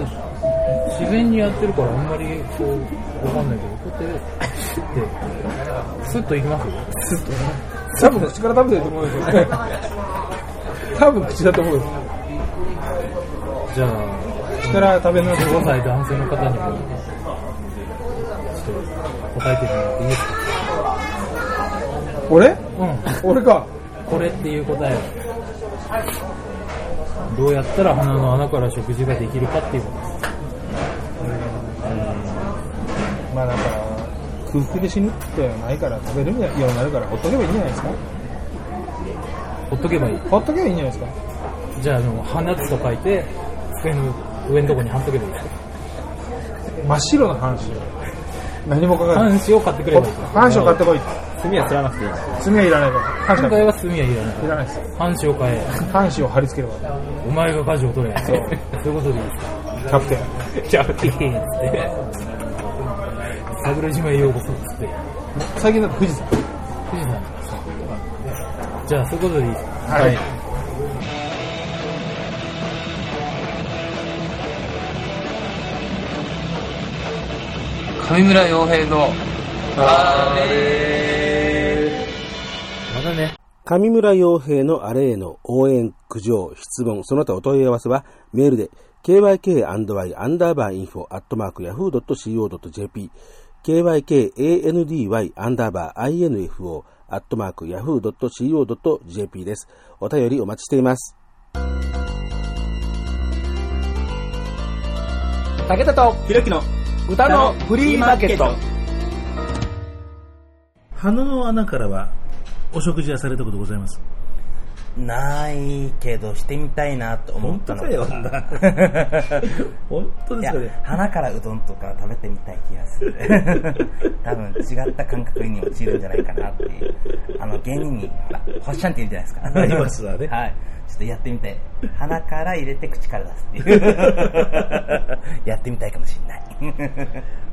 自然にやってるからあんまりこう、わかんないけど、こうやって、スッて、スッといきますよ。スッとね。多分口から食べてると思うんですよね。多分口だと思うんです。じゃあ、口から食べるの15歳男性の方にも、ちょっと答えてもらっていいですか？俺？うん。俺か。これっていう答えを。どうやったら鼻の穴から食事ができるかっていうことです。まあなんか、空腹で死ぬってないから食べるようになるからほっとけばいいんじゃないですか？ほっとけばいい。ほっとけばいいんじゃないですか？じゃあ、あの、放つと書いて、机の上のとこに貼っとけばいいですか真っ白な半紙。何もかかない。半紙を買ってくればいいです半紙を買ってこい。あ。炭はすらなくていい。炭はいらないから。半紙は今回は炭はいらない。いらないです。半紙を買え。半紙を貼り付ければ。お前が舵を取れ。そういうことでいいですか？キャプテン。やめてへへっつって。桜島へようこそっつって。最近だと富士山。富士山じゃあ、そういうことでいいですか？はい。上村洋平の、あまだね。上村洋平のあれへの応援、苦情、質問、その他お問い合わせはメールで kyk&y アンダーバーインフォアットマーク yahoo.co.jp kykandy アンダーバー info アットマーク yahoo.co.jp です。お便りお待ちしています。武田とひろきの歌のフリーマーケット。鼻の穴からはお食事はされたことございますないけど、してみたいなと思ったの。本当 いやですかね、鼻からうどんとか食べてみたい気がする。多分違った感覚に陥るんじゃないかなっていう。あの、芸人に、ほら、ほっしゃんっているじゃないですか。ありますわね はい。ちょっとやってみたい。鼻から入れて口から出すっていう。やってみたいかもしれない。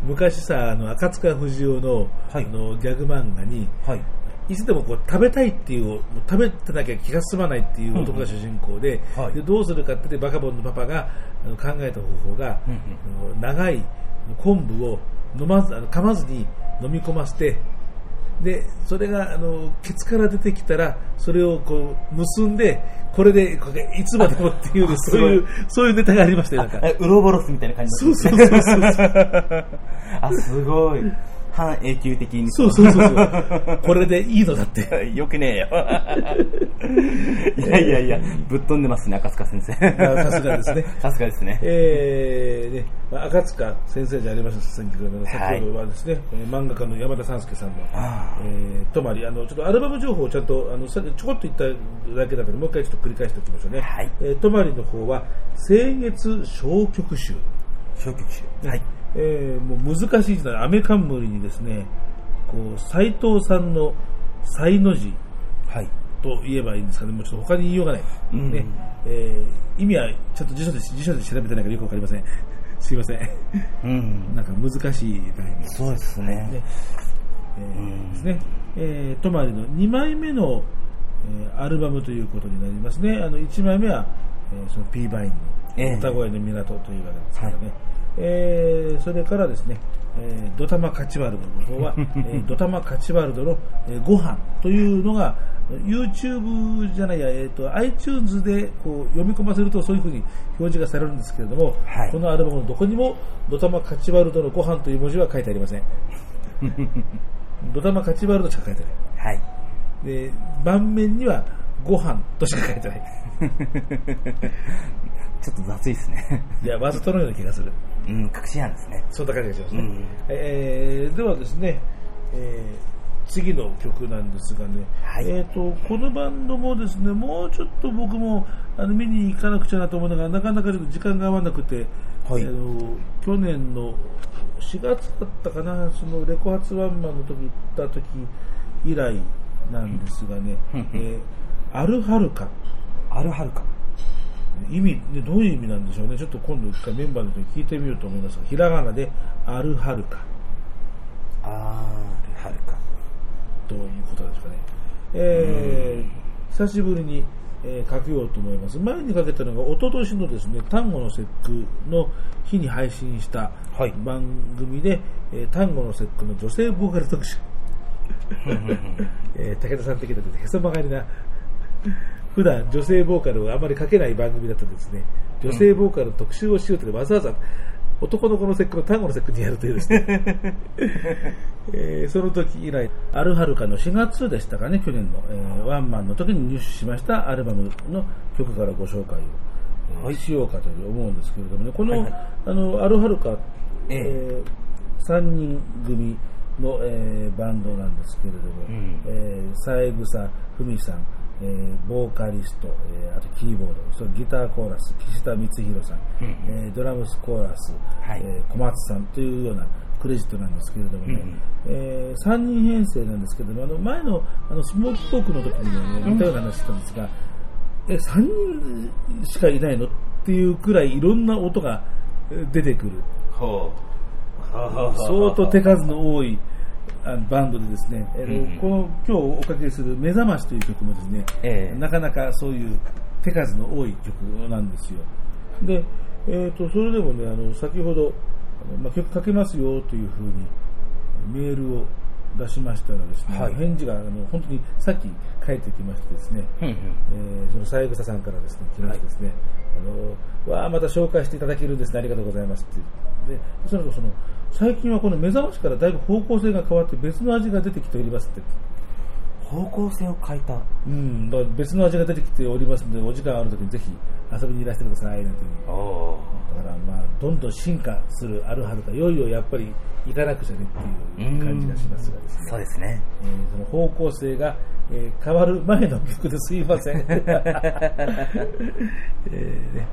昔さあの赤塚不二夫の,、はいあのギャグ漫画にはい。いつでもこう食べたいっていう食べてなきゃ気が済まないっていう男が主人公で,、はい。でどうするかってバカボンのパパが考えた方法が、うんうん。長い昆布を飲まずあの噛まずに飲み込ませてでそれがあのケツから出てきたらそれをこう結んでこれでこれいつまでもっていうそういうそういうネタがありましたよなんか。え、ウロボロスみたいな感じそうそうそうそう。あ、すごい。半永久的に。そうそうそうそうこれでいいのだって よくねえよ。いやいやいや、ぶっ飛んでますね、赤塚先生。あさすがですね さすがですね。えーねまあ、赤塚先生じゃありませんけども、はい先ほどはですね、えー漫画家の山田三介さんの、あえー、泊まり、あの、ちょっとアルバム情報をちゃんと、あの、ちょこっと言っただけだから、もう一回ちょっと繰り返しておきましょうね。はいえー、泊まりの方は、清月小曲集。消極集。はい。えーもう難しい時代、アメカンムリにですね、こう、斎藤さんの才の字はい。と言えばいいんですかね、もうちょっと他に言いようがない。うんねえー意味はちょっと辞書で辞書で調べてないからよくわかりません。すいません。うん。なんか難しい概念そうですね。ね。えーですね。えー、泊まりの2枚目の、えーアルバムということになりますね。あの1枚目は、えーその P バインええの歌声の港というわけですからね。えーそれからですね、えードタマカチワルドの方は、えードタマカチワルドの、えーご飯というのが YouTube じゃないや、えー、と iTunes でこう読み込ませるとそういうふうに表示がされるんですけれども、はいこのアルバムのどこにもドタマカチワルドのご飯という文字は書いてありません。ドタマカチワルドしか書いてない。はい。で、盤面にはご飯としか書いてない。ちょっと雑いですね。いや、わざとのような気がする。うん、隠しなんですね。そんな感じがしますね。うんえーではですね、えー次の曲なんですがね、はいえー、とこのバンドもですねもうちょっと僕もあの見に行かなくちゃなと思うのがなかなか時間が合わなくて、はいあの去年の4月だったかなそのレコ発ワンマンの時行った時以来なんですがね、うんえーアルハルカあるはるか。意味ねどういう意味なんでしょうね。ちょっと今度一回メンバーの人に聞いてみようと思いますがひらがなでアルハルカ。あるはるか。ということですかね、えー久しぶりに、えーかけようと思います。前にかけたのが一昨年のですね単語の節句の日に配信したはい。番組で、えー単語の節句の女性ボーカル特集。えー武田さん的なですねへそ曲がりな普段女性ボーカルをあまりかけない番組だったですね。女性ボーカルの特集をしようとわざわざ男の子の節句の単語の節句にやるというですね、えーその時以来アルハルカの4月でしたかね去年の、えーワンマンの時に入手しましたアルバムの曲からご紹介を、えーしようかと思うんですけれどもね。この,、はいはい。あのアルハルカ、ええ。え3人組の、えーバンドなんですけれども、うん。えー三枝文さん、えーボーカリスト、えーあとキーボード、それギターコーラス、岸田光弘さん、うんえードラムスコーラス、はい。えー小松さんというようなクレジットなんですけれどもね、うんえ3人編成なんですけれども、あの前のあのスモークトークの時にも、ね、似たような話したんですが、え3人しかいないのっていうくらいいろんな音が出てくる、ほう。相当手数の多いバンドでですね、えーうんこの今日おかけする「目覚まし」という曲もですね、ええ。なかなかそういう手数の多い曲なんですよ。で、えー、とそれでもね、あの先ほど、まあ、曲かけますよというふうにメールを出しましたらですね、はい。返事があの本当にさっき返ってきましてですね、うんうん。えーその三枝さんからですね、来ましてですね、あのわあ、また紹介していただけるんですね、ありがとうございますって。で、その後その、最近はこの目覚ましからだいぶ方向性が変わって別の味が出てきておりますって。方向性を変えた。うん、だから別の味が出てきておりますので、お時間あるときにぜひ遊びにいらしてくださいなんていうだからまあ、どんどん進化するあるはるか、いよいよやっぱり行かなくちゃねっていう感じがしますがですね。そうですね。えーその方向性が、えー変わる前の曲ですいません、えーね、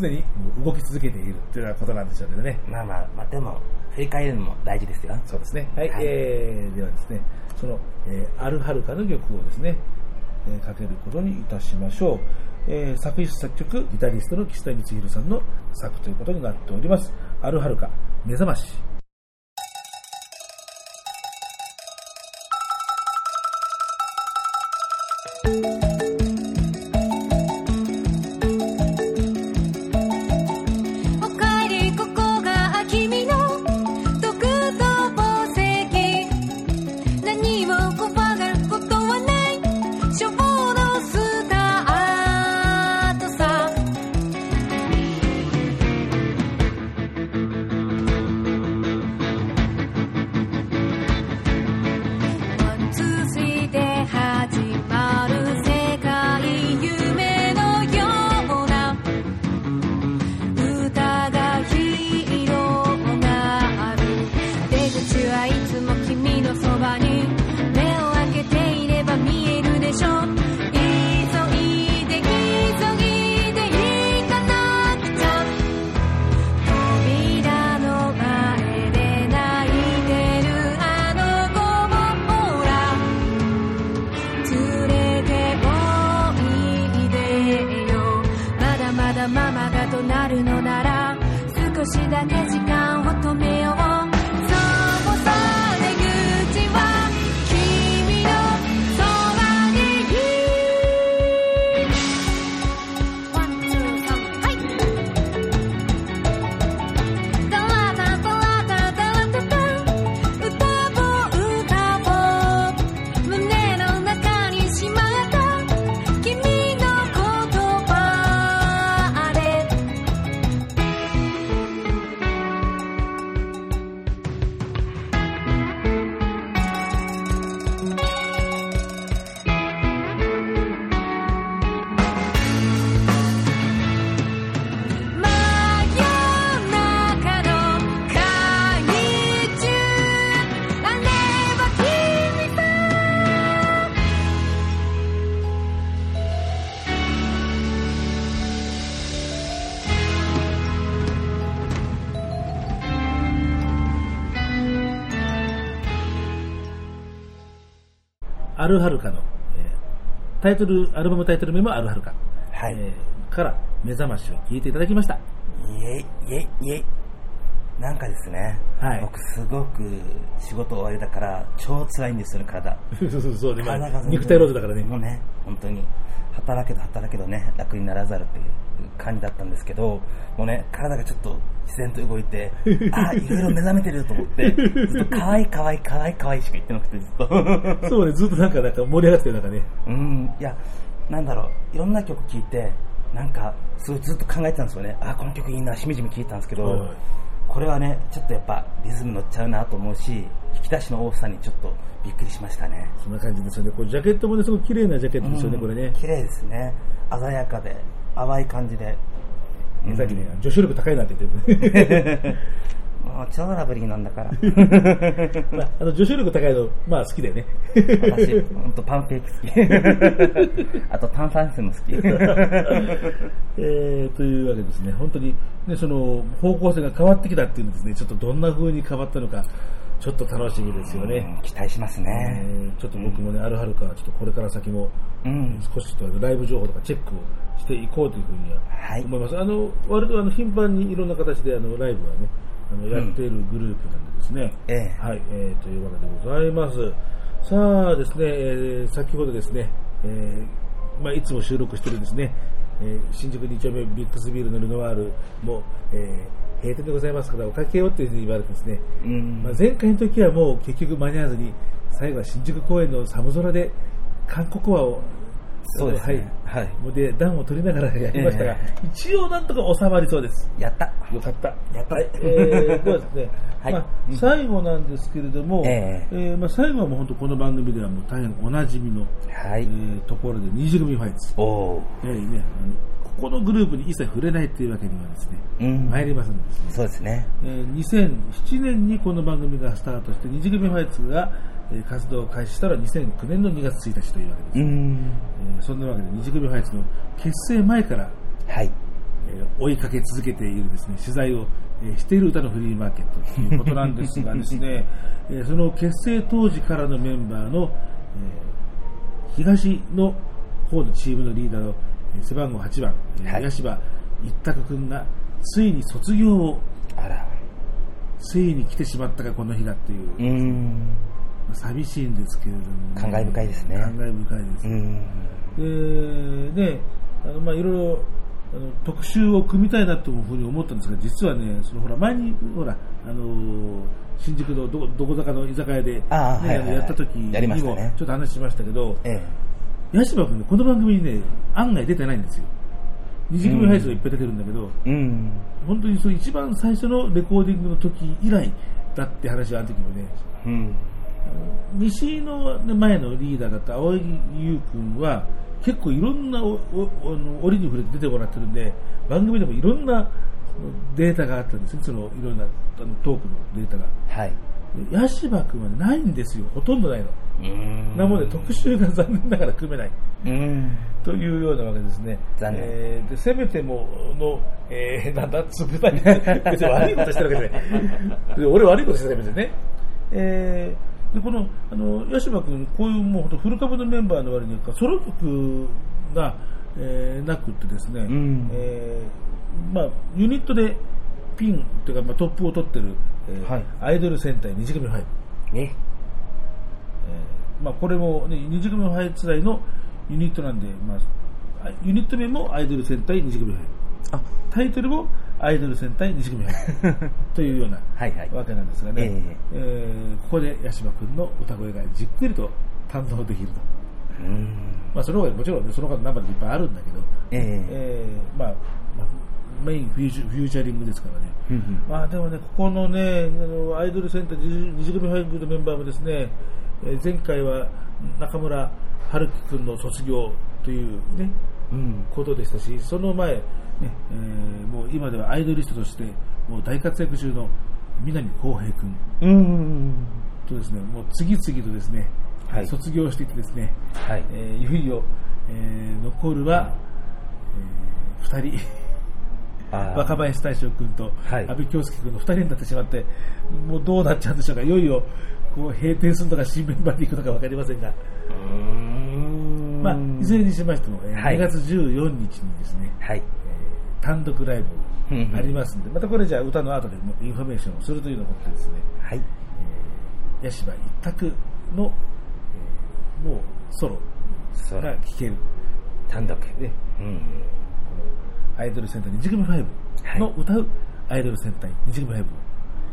常に動き続けているというようなことなんでしょうけどね。まあまあ、まあでも、振り返るのも大事ですよ。そうですね。はい、はいえーではですね、その、えーあるはるかの曲をですね、えーかけることにいたしましょう。えー作詞作曲、ギタリストの岸田光弘さんの作ということになっております。あるはるか、目覚まし。あるはるかの、えータイトル、アルバムタイトル名もあるはるか。はいえーから、目覚ましを聞いていただきました。イエイ、イエイ、イエイ。なんかですね、はい僕すごく仕事終わりだから超辛いんですよね、体。そうそうそう、肉体労働だからね。もうね、本当に、働けど働けどね、楽にならざるっていう感じだったんですけど、もうね、体がちょっと自然と動いて、あ、いろいろ目覚めてると思って、ずっと可愛い可愛い可愛い可愛いしか言ってなくて、ずっと。そうね、ずっとなんか、なんか盛り上がってる、なんかね。うん、いや、なんだろう、いろんな曲聴いて、なんか、すごいずっと考えてたんですよね。あ、この曲いいな、しみじみ聴いたんですけど、これはね、ちょっとやっぱリズム乗っちゃうなと思うし、引き出しの多さにちょっとびっくりしましたね。そんな感じですよね。これジャケットもね、すごく綺麗なジャケットですよね、うんこれね。綺麗ですね。鮮やかで、淡い感じで。うんさっきね、女子力高いなって言ってて、もう超ラブリーなんだから。まあ、あの女子力高いの、まあ好きだよね。私、ほんとパンケーキ好き。あと炭酸水も好き。えー、というわけですね、本当に、ね、その方向性が変わってきたっていうのですね、ちょっとどんな風に変わったのか、ちょっと楽しみですよね。うん期待しますえね。ーちょっと僕もね、あるはるか、ちょっとこれから先も、うん。少しとライブ情報とかチェックをしていこうというふうにははい思います。あの、割とあの頻繁にいろんな形であのライブはね、あのやっているグループなんでですね。ええはい、えーというわけでございます。さあですね、えー先ほどですね、えーまあ、いつも収録してるですね、えー新宿2丁目ビックスビルのルノワールも、えー閉店でございますからおかけよっていうふうに言われてですね、うんまあ、前回の時はもう結局間に合わずに最後は新宿公園の寒空で韓国話をそうですねはい、はいもうで暖を取りながらやりましたが、え一応なんとか収まりそうですやった。よかった。やった。はい、えー、ではですね、はいまあ、最後なんですけれども、ええーまあ、最後はもう本当この番組ではもう大変おなじみの、はいえ。ーところで二次組ファイツ。おー。やはりね、あのここのグループに一切触れないっていうわけにはですね、うん参りませんでね。そうですね。えー2007年にこの番組がスタートして、二次組ファイツが、えー活動を開始したら2009年の2月1日というわけです。うん。えーそんなわけで二次組ファイツの結成前から、はい。えー追いかけ続けているですね取材を、えーしている歌のフリーマーケットということなんですがですね、えーその結成当時からのメンバーの、えー東の方のチームのリーダーの、えー背番号8番、えーはい八柴一択君がついに卒業をあら。ついに来てしまったかこの日がっていう、う寂しいんですけれども、感慨深いですね感慨深いですう。ん。で、ね、あのまあいろいろあの特集を組みたいなというふうに思ったんですが、実はね、そのほら前にほらあの新宿のどどこ坂の居酒屋で、ねはいはいやった時にもねちょっと話しましたけど、ええ。八島君ねこの番組にね案外出てないんですよ。二次組配信がいっぱい出てるんだけど、うん。本当にその一番最初のレコーディングの時以来だって話はあの時もね、うん。西のね前のリーダーだった青柳優君は結構いろんなおお折に触れて出てもらってるんで番組でもいろんなデータがあったんですねそのいろんなあのトークのデータがはい。で八柴君はねないんですよほとんどないのうんなので特集が残念ながら組めないうん。というようなわけですね。残念えーで、せめてもの、えー、なんだ、つぶたい。別に悪いことしてるわけじゃない。で俺悪いことしてるわけでね。えーで、この、あの、八島君、こういうもうフル株のメンバーの割に、ソロ曲が、えーなくってですね、んえーまあ、ユニットでピンというか、まあ、トップを取ってる、えーはいアイドル戦隊二次組ファイブ。ね。えーまあ、これも、ね、二次組ファイツ内のユニットなんで、まあ、あユニット名もアイドル戦隊二次組ファイあ、タイトルもアイドル戦隊二次組ファイというようなはいはい。わけなんですがね、ええーここで八島君の歌声がじっくりと堪能できると。うん。まあ、そのもちろん、ね、その他のナンバーでいっぱいあるんだけど、ええ。えーまあ、まあメインフューチフューチャリングですからね。うんうんまあでもね、ここのね、あのアイドルセンター二次組ファイブのメンバーもですね、えー前回は中村春樹君の卒業というね、うん。ことでしたし、その前、ねえーもう今ではアイドリストとしてもう大活躍中の南光平君。うん。とですね、もう次々とですね、はい。卒業していってですね、はい。えーいよいよ、えー残るは、え2人。若林大将君とはい。阿部京介君の2人になってしまって、もうどうなっちゃうんでしょうか、いよいよこう閉店するのか新メンバーに行くのか分かりませんが、うん。まあ、いずれにしましても、えーはい。2月14日にですね、はい。えー単独ライブありますんで、またこれじゃあ歌の後でもインフォメーションをするというのをもってですね、はい。えー、八柴一択の、えーもうソロが聴ける、単独。ねうん。アイドル戦隊二次組5の歌うアイドル戦隊二次組5を、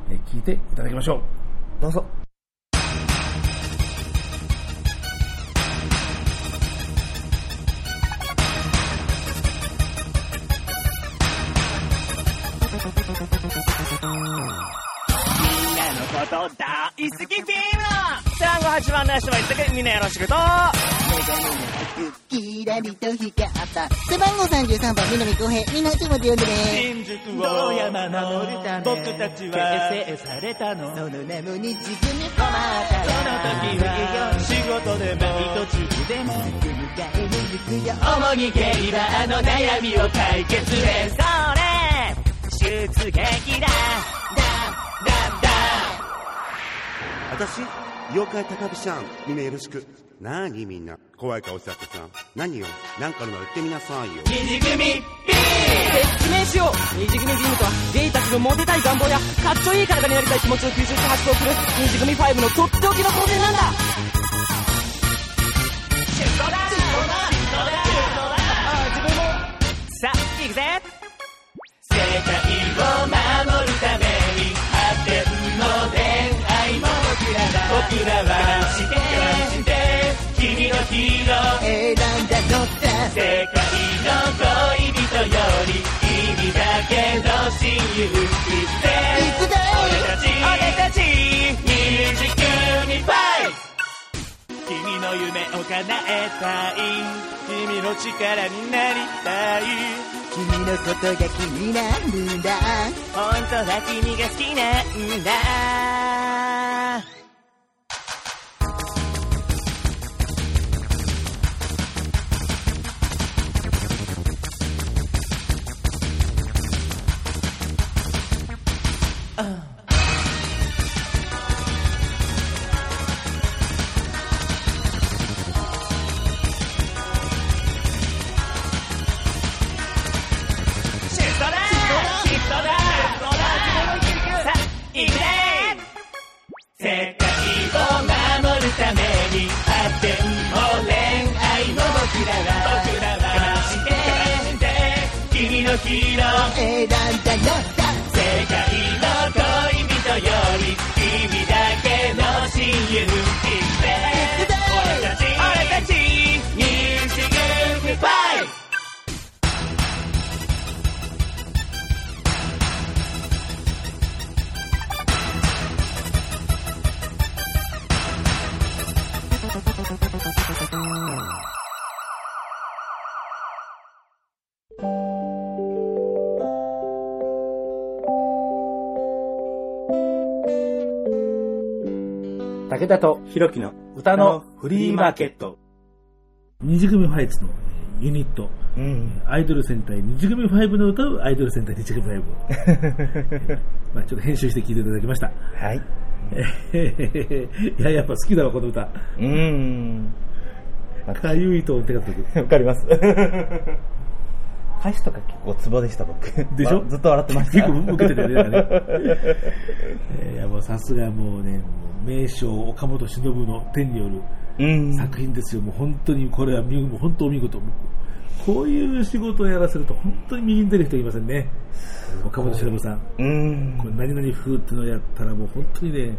えー聞いていただきましょう。どうぞ。こと大好きフィームの産後8番の足場一択みんなよろしくとキラリと光った。背番号33番南浩平みんなちょっと待って呼んでね新宿を山の僕たちは結成されたのその名も日組困ったその時は仕事でも途中でも迎えに行くよ主に競馬の悩みを解決でそれ出撃だ私妖怪高飛車みんなよろしく。なーにみんな、怖い顔しちゃってさ。何よ、なんかあるなら言ってみなさいよ。二次組ビー。ム説明しよう二次組ビームとはゲイたちのモテたい願望やかっこいい体になりたい気持ちを吸収して発動する二次組5のとっておきの光線なんだ。世界の恋人より君だけの親友行くぜ俺たち俺たち二次組ファイ君の夢を叶えたい君の力になりたい君のことが気になるんだ。本当は君が好きなんだ。田とひろきの歌のフリーマーケット。二次組ファイツのユニット、アイドル戦隊二次組5の歌うアイドル戦隊二次組5を まあちょっと編集して聴いていただきました。はい。いや、やっぱ好きだわ、この歌。うーん。かゆいと思ってた わかります。歌詞とか結構ツボでした、僕。でしょ？ずっと笑ってました。結構受けてたよねね えーいや、もうさすがもうね、もう名将岡本忍の天によるうん。作品ですよ。もう本当にこれは見もう本当お見事。こういう仕事をやらせると本当に右に出る人いませんね。岡本忍さん。うん。これ何々風ってのをやったらもう本当にね、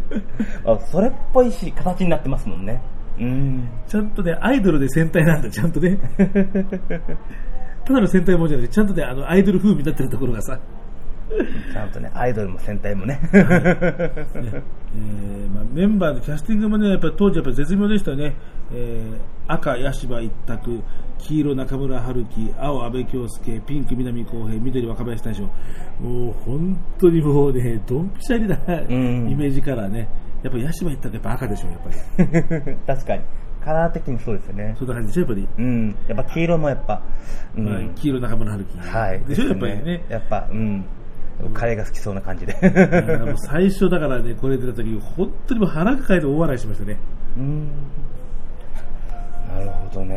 あ、それっぽいし、形になってますもんね。うん。ちゃんとね、アイドルで戦隊なんだ、ちゃんとね。ただの戦隊もんじゃなくて、ちゃんとね、あの、アイドル風味になってるところがさ、ちゃんとね、アイドルも戦隊もね。ねえーまあ、メンバーのキャスティングもね、やっぱり当時やっぱり絶妙でしたよね。えー赤、八柴一択、黄色、中村春樹、青、安倍京介、ピンク、南光平、緑、若林大将。もう本当にもうね、ドンピシャリなんイメージカラーね。やっぱ八柴一択やっぱ赤でしょ、やっぱり。確かに。カラー的にそうですよね。そやっぱり。うん。やっぱ黄色もやっぱ、うん。まあ、黄色、中村春樹。はい。でしょ、やっぱりね。やっぱ、うん。カレーが好きそうな感じで。最初だからね、これ出た時、本当にもう腹抱えて大笑いしましたね。うん。なるほどね。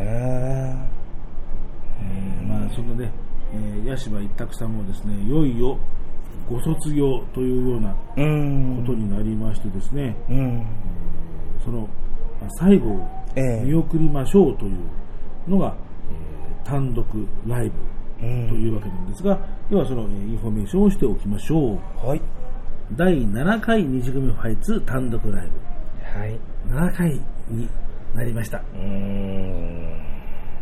えーまあ、そのね、えー、八柴一択さんもですね、いよいよご卒業というようなうん。ことになりましてですね、うん。その、まあ最後見送りましょうというのが、えー単独ライブうんというわけなんですが、ではその、えーインフォメーションをしておきましょう。はい。第7回虹組ファイツ単独ライはい。ブ。7回になりました。うーん。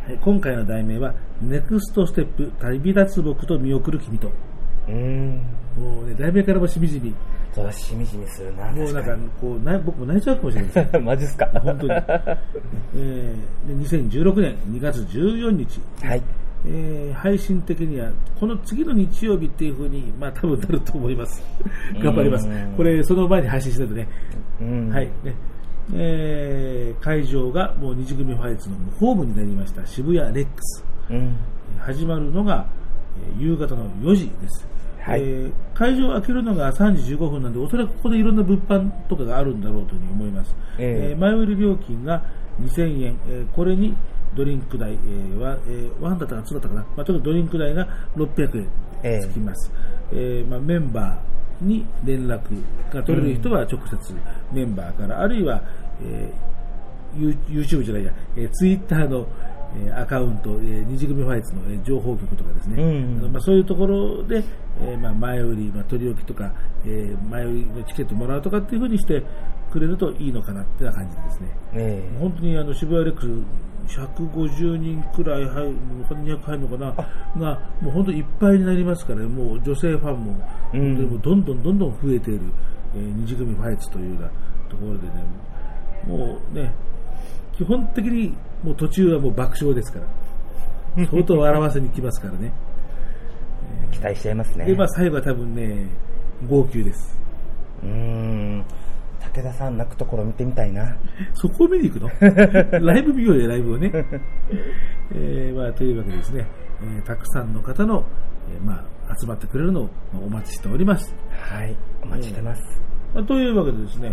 はい今回の題名は、ネクストステップ旅立つ僕と見送る君と。うーん。もうね、題名からもしみじみ、そうだ、しみじみするな。もうなんか、こう、な僕も泣いちゃうかもしれないです。マジっすか？本当に。えーで2016年2月14日、はい。えー配信的には、この次の日曜日っていうふうに、まあ多分なると思います。頑張りますうん。これ、その前に配信しないとね。うん。はい。ねえー会場がもう二次組ファイツのホームになりました渋谷レックス。うん。始まるのが、えー夕方の4時です。はい。えー会場を開けるのが3時15分なんで、おそらくここでいろんな物販とかがあるんだろうというふうに思います。ええ。えー前売り料金が、2000円、えーこれにドリンク代、えーは、えー、ワンだったかツーだったかな、まあ、ちょっとドリンク代が600円つきます。えーまあ、メンバーに連絡が取れる人は直接メンバーから、あるいは、えー YouTube じゃないや、えー、Twitter の、えーアカウント、えー虹組ファイツの、えー情報局とかですね、うん。あのまあ、そういうところで、えーまあ、前売り、まあ、取り置きとか、えー前売りのチケットもらうとかっていうふうにしてくれるといいのかなっていう感じですね。ええ。本当にあの渋谷レックス150人くらい入るのか200入るのかな？がもう本当にいっぱいになりますからねもう女性ファンも本当にもうどんどんどんどん増えている、えー二次組ファイツというようなところでね。もうね基本的にもう途中はもう爆笑ですから相当笑わせに来ますからね 期待しちゃいますね。でまあ最後は多分ね号泣ですうーん。武田さん泣くところ見てみたいな。そこを見に行くの？ライブ見ようよ、ライブをね。えーまあ、というわけでですね、えーたくさんの方の、えーまあ、集まってくれるのをまあお待ちしております。はい。お待ちしてます。まあ、というわけでですね、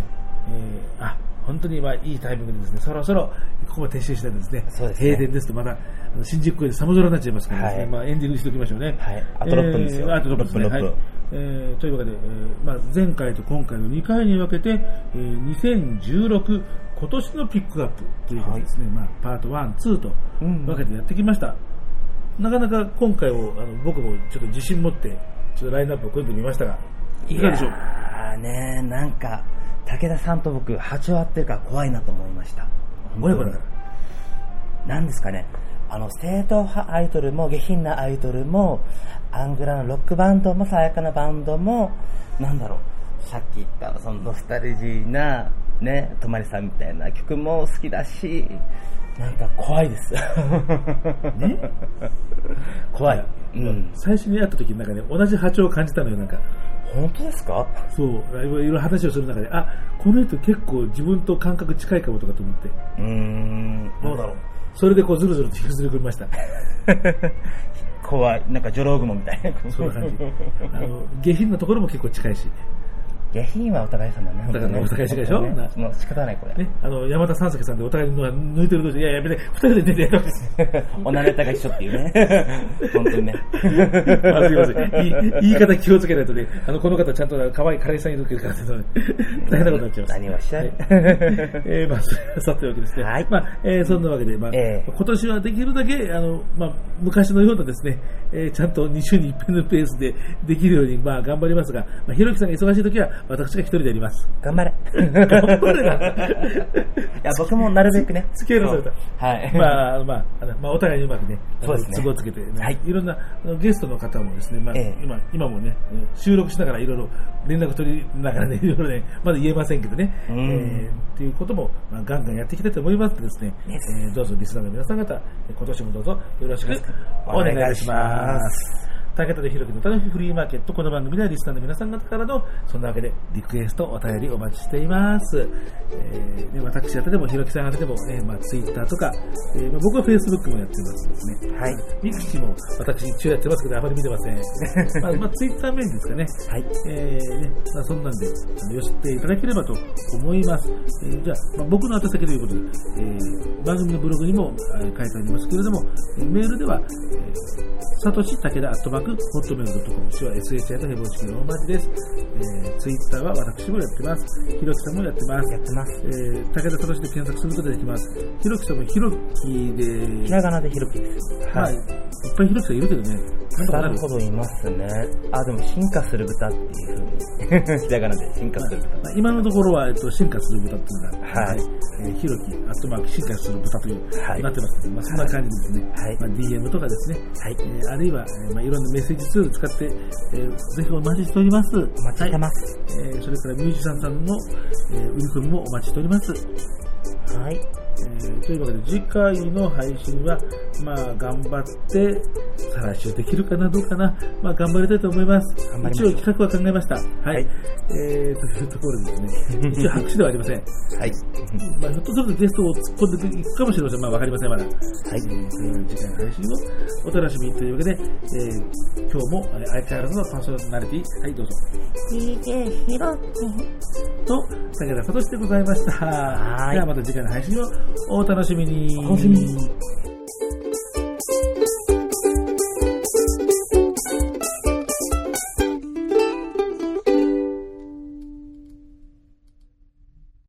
えーあ、本当にまあいいタイミングでですね、そろそろここまで撤収したらですね、そうですね閉店ですとまた、新宿公園で寒空になっちゃいますからですね、はいまあエンディングにしておきましょうね。はいあと6分ですよえーあと6分ですね。6分はい。えーというわけで、えーまあ、前回と今回の2回に分けて、えー2016今年のピックアップということですね、まあ、パート1、2とうん分けてやってきました。なかなか今回をあの僕もちょっと自信持って、ちょっとラインナップを組んでみましたが、いかがでしょう？あーねなんか、武田さんと僕、波長合ってるから怖いなと思いました。親子だから。なんですかね、あの、正統派アイドルも下品なアイドルも、アングラのロックバンドも爽やかなバンドも、なんだろう、さっき言った、そのノスタルジーな、ね、とまりさんみたいな曲も好きだし、なんか怖いです。ね？怖い。うん。最初に会った時になんかね、同じ波長を感じたのよ、なんか。本当ですか？そう、いろいろ話をする中で、あ、この人結構自分と感覚近いかもとかと思って、うーん、どうだろう？それでこうずるずると引きずり込みました。怖い。なんかジョロウグモみたいな。そんな感じ。あの、下品なところも結構近いし、下品はお互い様ね。だからお互い近いでしょ？ねもう仕方ないこれ。ね、あの、山田三助さんでお互いの抜いてる同士で、いや、やめて、二人で出てやろう おなれたが一緒っていうね。本当にね。あすいません。言い方気をつけないとね、あの、この方ちゃんと可愛い彼氏さんいるけどからね、大変なことになっちゃいます。何をしゃるはいえー、まあ、それはさておきですね。はいまあ、えーそんなわけで、まあ、ええ今年はできるだけ、あの、まあ、昔のようなですね、えーちゃんと2週に1遍のペースでできるように、まあ、頑張りますが、まあ、ひろきさんが忙しい時は、私が一人でやります。頑張れ。頑張れないや、僕もなるべくね。スケールされた。はい。まあ、まあ、まあ、お互いにうまくね、そうですね都合つけて、ねはいいろんなゲストの方もですね、まあ、ええ今、今もね、収録しながらいろいろ連絡取りながらね、いろいろね、まだ言えませんけどね、うんえーっていうことも、まあ、ガンガンやっていきたいと思いますのでですね、えーどうぞリスナーの皆さん方、今年もどうぞよろしくお願いします。武田でひろきの楽しいフリーマーケット、この番組ではリスナーの皆さん方からの、そんなわけでリクエスト、お便りお待ちしています。えーね、私宛てでも、ひろきさん宛てでも、ねまあ、ツイッターとか、えーまあ、僕はフェイスブックもやってますですね。はい。ミクシーも私一応やってますけど、あまり見てません。まあ、まあ、ツイッター面ですかね。はい。えーね、まあ、そんなんで、あの寄せていただければと思います。えーじゃあ、まあ、僕の宛先ということで、えー番組のブログにも、えー書いてありますけれども、えーメールでは、えーさとし武田アットマーク、ホットメールドットコム、手話 SHI とヘボチキの大文字です。えー、ツイッターは私もやってます。ひろきさんもやってます。やってます。えー、武田さとしで検索することができます。ひろきさんもひろきで、ひらがなでひろきです。はい。いっぱいひろきさんいるけどね。なるほど、いますね。あ、でも進化する豚っていうふうに。ひらがなで進化する豚。まあ今のところは、えっと、進化する豚っていうのが、はいえー、ひろき、アットマーク、進化する豚という、はいなってますので、まあ、そんな感じですね。はいまあ、DM とかですね。はいえーあるいは、えーまあ、いろんなメッセージツール使って、えーぜひお待ちしております。おお待ちしてます。えーそれからミュージシャンさんの、えー売り込みもお待ちしております。はい。えーというわけで、次回の配信は、まあ、頑張って、再来週できるかな、どうかな、まあ、頑張りたいと思います。ましょう一応企画は考えました。はい。はいえー、というところでですね、一応白紙ではありません。はい。まあ、ひょっとするとゲストを突っ込んでいくかもしれません。まあ、わかりません、まだ。はい。はいえー次回の配信をお楽しみにというわけで、えー今日もえー相変わらずのパーソナリティ、はい、どうぞ。DJ ひろきと、武田聡でございました。はいではまた次次回の配信をお楽しみに。お楽しみに。